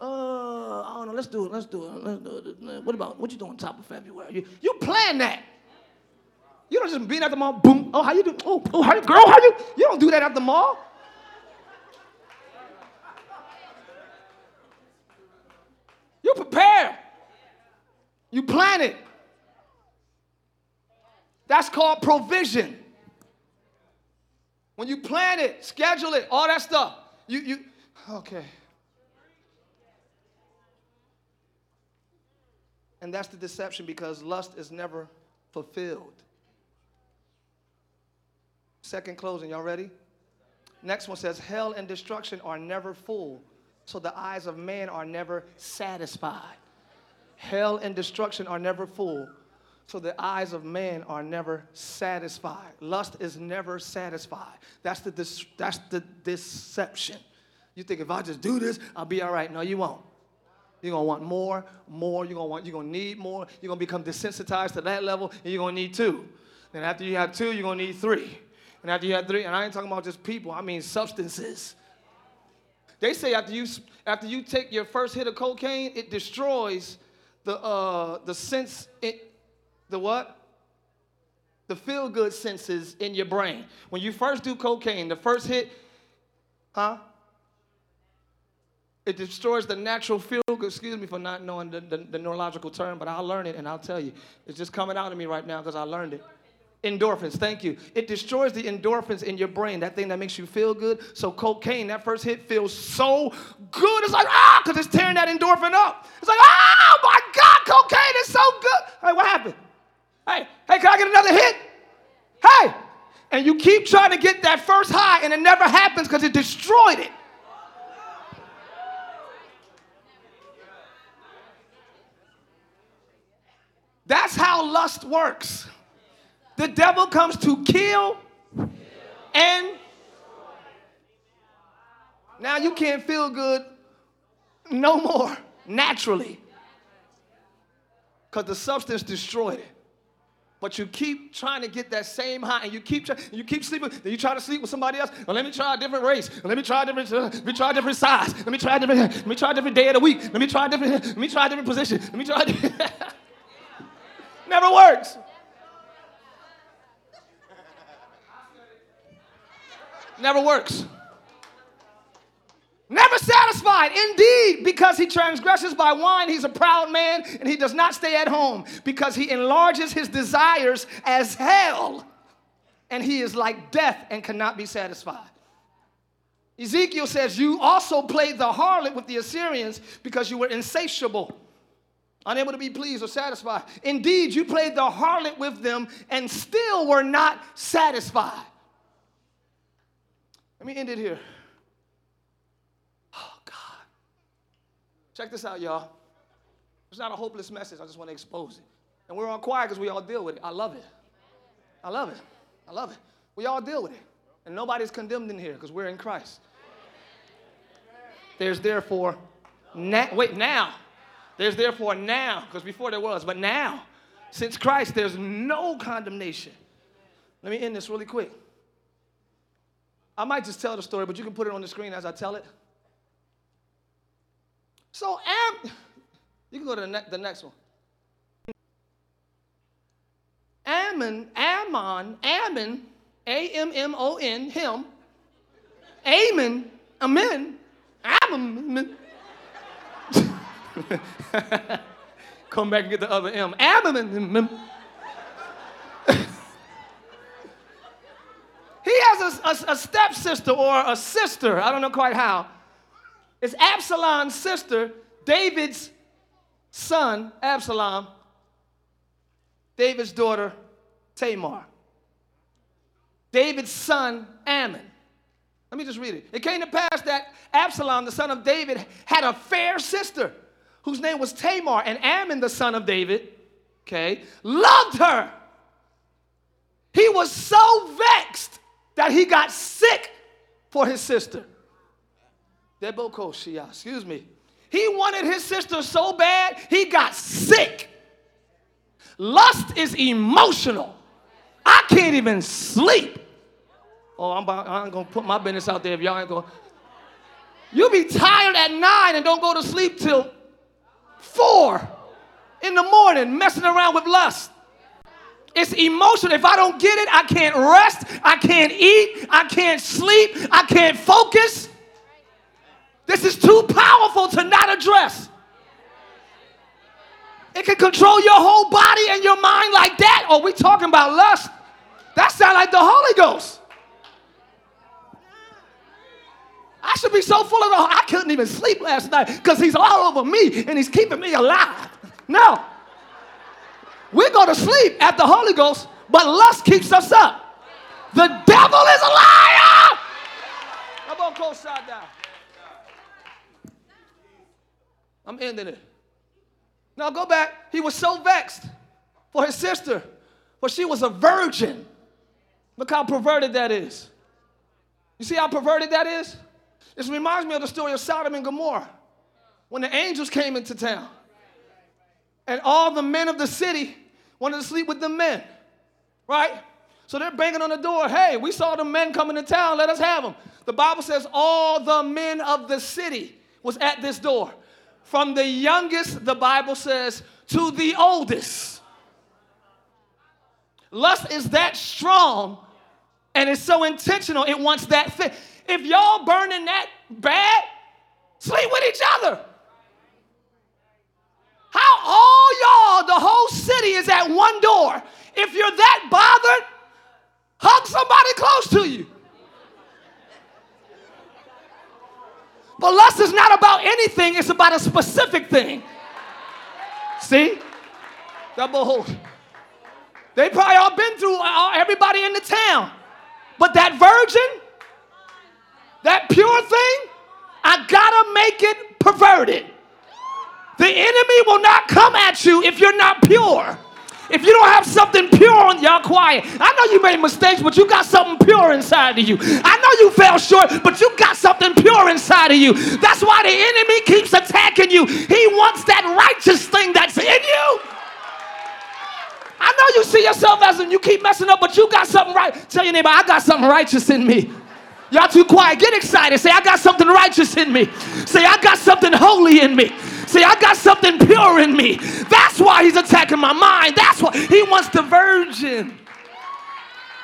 Uh, I don't know. Let's do it. Let's do it. Let's do it. What about what you doing top of February? You you plan that. You don't just being at the mall. Boom. Oh, how you do? Oh, oh, how you, girl? How you? You don't do that at the mall. You prepare. You plan it. That's called provision. When you plan it, schedule it, all that stuff. You you okay. And that's the deception because lust is never fulfilled. Second closing, y'all ready? Next one says, Hell and destruction are never full, so the eyes of man are never satisfied. Hell and destruction are never full, so the eyes of man are never satisfied. Lust is never satisfied. That's the, dis- that's the deception. You think if I just do this, I'll be all right. No, you won't. You're gonna want more, more. You're gonna want. You're gonna need more. You're gonna become desensitized to that level, and you're gonna need two. Then after you have two, you're gonna need three. And after you have three, and I ain't talking about just people. I mean substances. They say after you after you take your first hit of cocaine, it destroys the uh, the sense. The what? The feel good senses in your brain. When you first do cocaine, the first hit, huh? It destroys the natural feel good. Excuse me for not knowing the, the, the neurological term, but I'll learn it and I'll tell you. It's just coming out of me right now because I learned it. Endorphins, thank you. It destroys the endorphins in your brain, that thing that makes you feel good. So, cocaine, that first hit feels so good. It's like, ah, because it's tearing that endorphin up. It's like, oh my God, cocaine is so good. Hey, what happened? Hey, hey, can I get another hit? Hey! And you keep trying to get that first high, and it never happens because it destroyed it. That's how lust works. The devil comes to kill and now you can't feel good no more naturally because the substance destroyed it. But you keep trying to get that same high, and you keep try, you keep sleeping. Then you try to sleep with somebody else. Well, let me try a different race. Let me try a different. Uh, let me try a different size. Let me try a different. Let me try a different day of the week. Let me try a different. Let me try a different position. Let me try. Never works. Never works. Never satisfied. Indeed, because he transgresses by wine, he's a proud man and he does not stay at home because he enlarges his desires as hell and he is like death and cannot be satisfied. Ezekiel says, You also played the harlot with the Assyrians because you were insatiable, unable to be pleased or satisfied. Indeed, you played the harlot with them and still were not satisfied. Let me end it here. Oh, God. Check this out, y'all. It's not a hopeless message. I just want to expose it. And we're on choir because we all deal with it. I love it. I love it. I love it. We all deal with it. And nobody's condemned in here because we're in Christ. There's therefore now, wait, now. There's therefore now, because before there was, but now, since Christ, there's no condemnation. Let me end this really quick. I might just tell the story, but you can put it on the screen as I tell it. So Am, you can go to the, ne- the next one. Ammon, Ammon, Ammon, A-M-M-O-N, him. Ammon, Amen, Ammon. Come back and get the other M. Ammon. Has a, a, a stepsister or a sister, I don't know quite how it's Absalom's sister, David's son, Absalom, David's daughter, Tamar. David's son, Ammon. Let me just read it. It came to pass that Absalom, the son of David, had a fair sister whose name was Tamar, and Ammon, the son of David, okay, loved her. He was so vexed that he got sick for his sister. Deboko Shia, excuse me. He wanted his sister so bad, he got sick. Lust is emotional. I can't even sleep. Oh, I'm, about, I'm gonna put my business out there if y'all ain't going. You be tired at nine and don't go to sleep till four in the morning messing around with lust. It's emotional. If I don't get it, I can't rest, I can't eat, I can't sleep, I can't focus. This is too powerful to not address. It can control your whole body and your mind like that. Or oh, we talking about lust? That sounds like the Holy Ghost. I should be so full of the I couldn't even sleep last night because he's all over me and he's keeping me alive. No. We go to sleep at the Holy Ghost, but lust keeps us up. The devil is a liar. Come on, close side down. I'm ending it. Now go back. He was so vexed for his sister, for she was a virgin. Look how perverted that is. You see how perverted that is? This reminds me of the story of Sodom and Gomorrah when the angels came into town. And all the men of the city wanted to sleep with the men, right? So they're banging on the door. Hey, we saw the men coming to town. Let us have them. The Bible says all the men of the city was at this door. From the youngest, the Bible says, to the oldest. Lust is that strong and it's so intentional, it wants that thing. If y'all burning that bad, sleep with each other. How the whole city is at one door. If you're that bothered, Hug somebody close to you. But lust is not about anything, it's about a specific thing. See? Double hold. They probably all been through uh, all, everybody in the town. But that virgin, that pure thing, I gotta make it perverted. The enemy will not come at you if you're not pure. If you don't have something pure on y'all quiet. I know you made mistakes, but you got something pure inside of you. I know you fell short, but you got something pure inside of you. That's why the enemy keeps attacking you. He wants that righteous thing that's in you. I know you see yourself as and you keep messing up, but you got something right. Tell your neighbor, I got something righteous in me. Y'all too quiet. Get excited. Say, I got something righteous in me. Say, I got something holy in me. See, I got something pure in me. That's why he's attacking my mind. That's why he wants the virgin.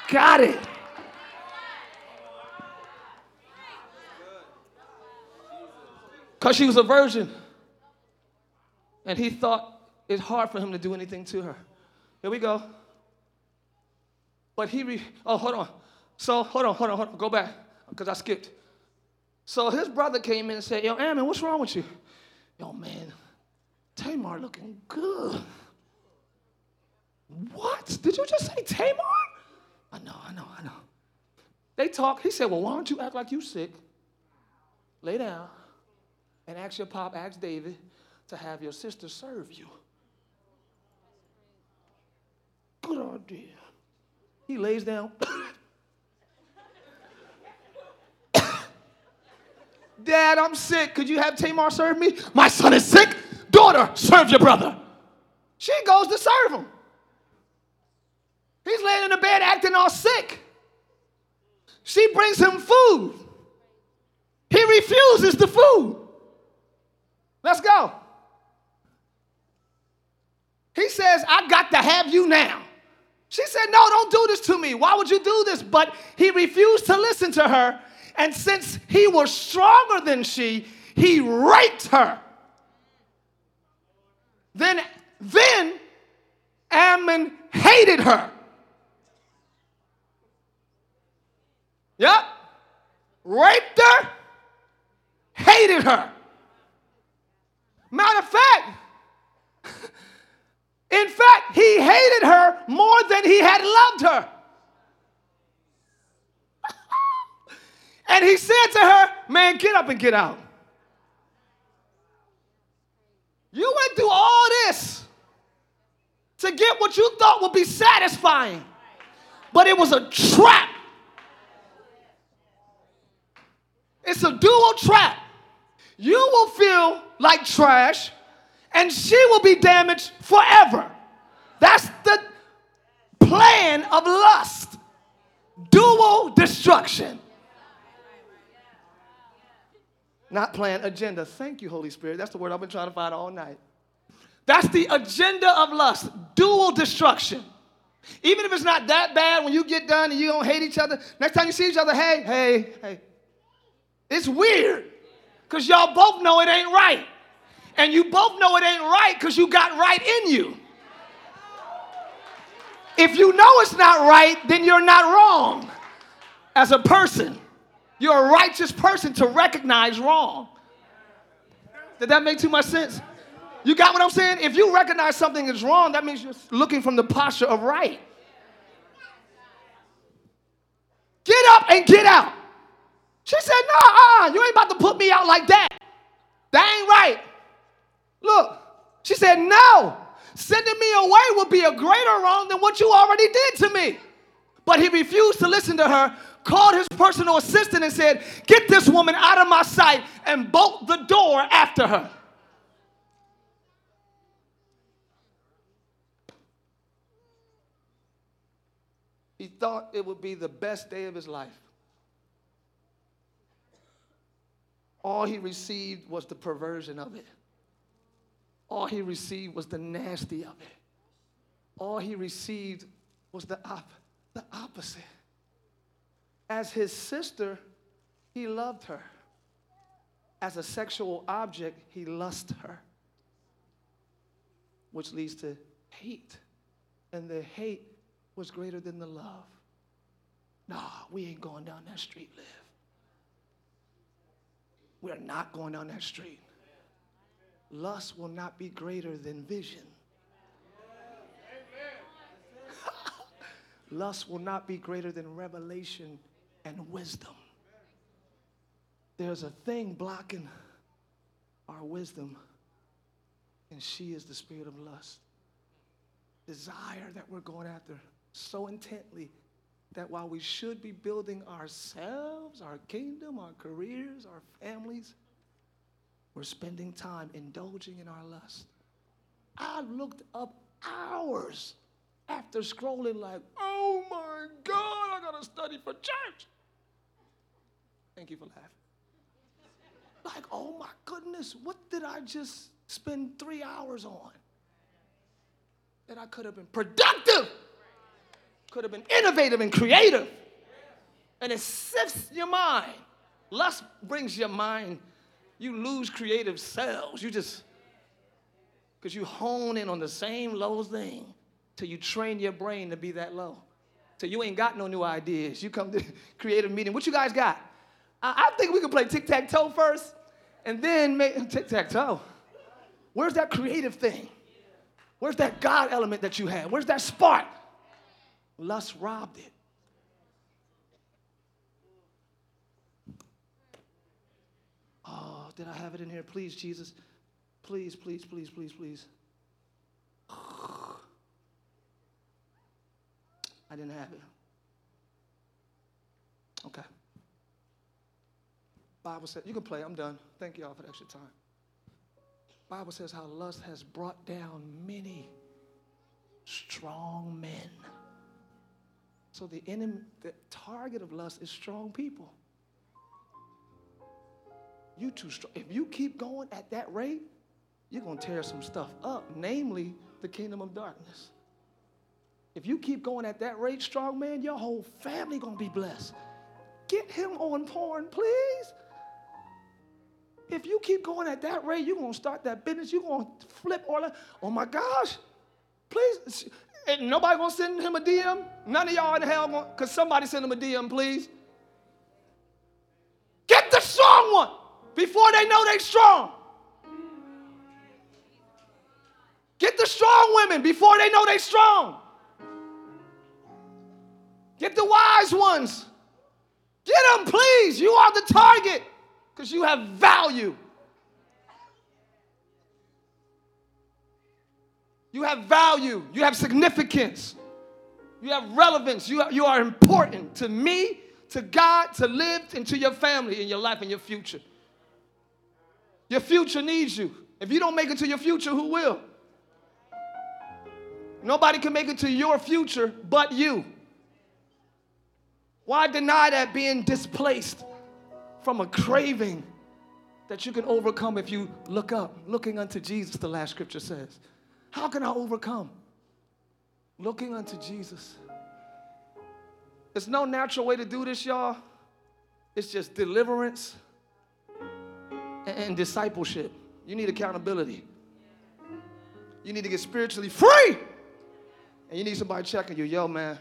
Got it. Because she was a virgin. And he thought it's hard for him to do anything to her. Here we go. But he, re- oh, hold on. So, hold on, hold on, hold on. Go back, because I skipped. So his brother came in and said, Yo, Amnon, what's wrong with you? Yo, man, Tamar looking good. What? Did you just say Tamar? I know, I know, I know. They talk. He said, Well, why don't you act like you sick? Lay down and ask your pop, ask David to have your sister serve you. Good idea. He lays down. Dad, I'm sick. Could you have Tamar serve me? My son is sick. Daughter, serve your brother. She goes to serve him. He's laying in the bed acting all sick. She brings him food. He refuses the food. Let's go. He says, I got to have you now. She said, No, don't do this to me. Why would you do this? But he refused to listen to her and since he was stronger than she, he raped her. Then, then Amnon hated her. Yep. Raped her, hated her. Matter of fact, in fact, he hated her more than he had loved her. And he said to her, Man, get up and get out. You went through all this to get what you thought would be satisfying, but it was a trap. It's a dual trap. You will feel like trash, and she will be damaged forever. That's the plan of lust dual destruction. Not plan, agenda. Thank you, Holy Spirit. That's the word I've been trying to find all night. That's the agenda of lust, dual destruction. Even if it's not that bad, when you get done and you don't hate each other, next time you see each other, hey, hey, hey. It's weird because y'all both know it ain't right. And you both know it ain't right because you got right in you. If you know it's not right, then you're not wrong as a person. You're a righteous person to recognize wrong. Did that make too much sense? You got what I'm saying? If you recognize something is wrong, that means you're looking from the posture of right. Get up and get out. She said, No, uh, you ain't about to put me out like that. That ain't right. Look, she said, No, sending me away would be a greater wrong than what you already did to me. But he refused to listen to her called his personal assistant and said, Get this woman out of my sight and bolt the door after her. He thought it would be the best day of his life. All he received was the perversion of it. All he received was the nasty of it. All he received was the, op- the opposite. As his sister, he loved her. As a sexual object, he lusted her, which leads to hate. And the hate was greater than the love. Nah, we ain't going down that street, live. We're not going down that street. Lust will not be greater than vision. Lust will not be greater than revelation and wisdom. There's a thing blocking our wisdom, and she is the spirit of lust. Desire that we're going after so intently that while we should be building ourselves, our kingdom, our careers, our families, we're spending time indulging in our lust. I looked up hours after scrolling, like, oh my God, I gotta study for church. Thank you for laughing. Like, oh my goodness, what did I just spend three hours on? That I could have been productive, could have been innovative and creative. And it sifts your mind. Lust brings your mind you lose creative cells. You just, because you hone in on the same low thing till you train your brain to be that low. So you ain't got no new ideas. You come to creative meeting. What you guys got? I, I think we can play tic tac toe first and then make tic tac toe. Where's that creative thing? Where's that God element that you had? Where's that spark? Lust robbed it. Oh, did I have it in here? Please, Jesus. Please, please, please, please, please. I didn't have it. Okay. Bible says, you can play, I'm done. Thank you all for the extra time. Bible says how lust has brought down many strong men. So the enemy, the target of lust is strong people you too strong. If you keep going at that rate, you're to tear some stuff up, namely the kingdom of darkness. If you keep going at that rate, strong man, your whole family to be blessed. Get him on porn, please. If you keep going at that rate, you're going to start that business. You're going to flip all that. Oh my gosh. Please. Ain't nobody going to send him a DM? None of y'all in hell going because somebody send him a DM, please. Get the strong one before they know they strong. Get the strong women before they know they strong. Get the wise ones. Get them, please. You are the target because you have value. You have value. You have significance. You have relevance. You are, you are important to me, to God, to live, and to your family, and your life, and your future. Your future needs you. If you don't make it to your future, who will? Nobody can make it to your future but you. Why deny that being displaced from a craving that you can overcome if you look up? Looking unto Jesus, the last scripture says. How can I overcome? Looking unto Jesus. There's no natural way to do this, y'all. It's just deliverance and discipleship. You need accountability. You need to get spiritually free. And you need somebody checking you. Yo, man,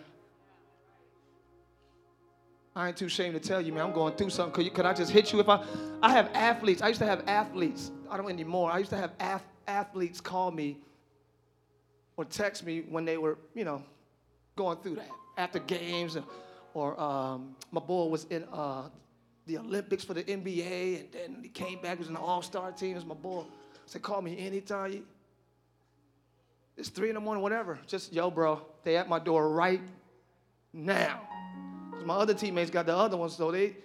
I ain't too ashamed to tell you, man, I'm going through something. Could, you, could I just hit you if I? I have athletes. I used to have athletes. I don't anymore. I used to have ath- athletes call me or text me when they were, you know, going through that after games. Or um, my boy was in uh, the Olympics for the NBA, and then he came back, was in the All-Star team. It's my boy. Said, call me anytime. It's three in the morning, whatever. Just, yo, bro, they at my door right now. My other teammates got the other ones, so they,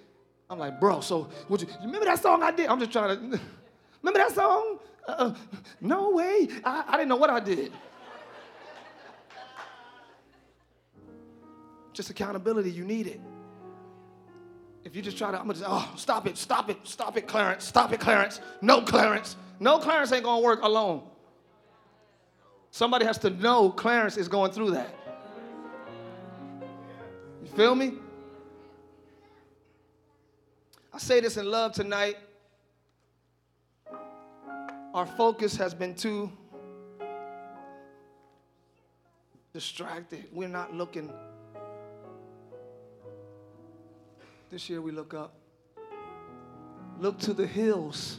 I'm like, bro, so would you, you remember that song I did? I'm just trying to, remember that song? Uh, uh, no way. I, I didn't know what I did. Just accountability, you need it. If you just try to, I'm gonna just, oh, stop it, stop it, stop it, Clarence, stop it, Clarence. No, Clarence. No, Clarence ain't gonna work alone. Somebody has to know Clarence is going through that. Feel me? I say this in love tonight. Our focus has been too distracted. We're not looking This year we look up. Look to the hills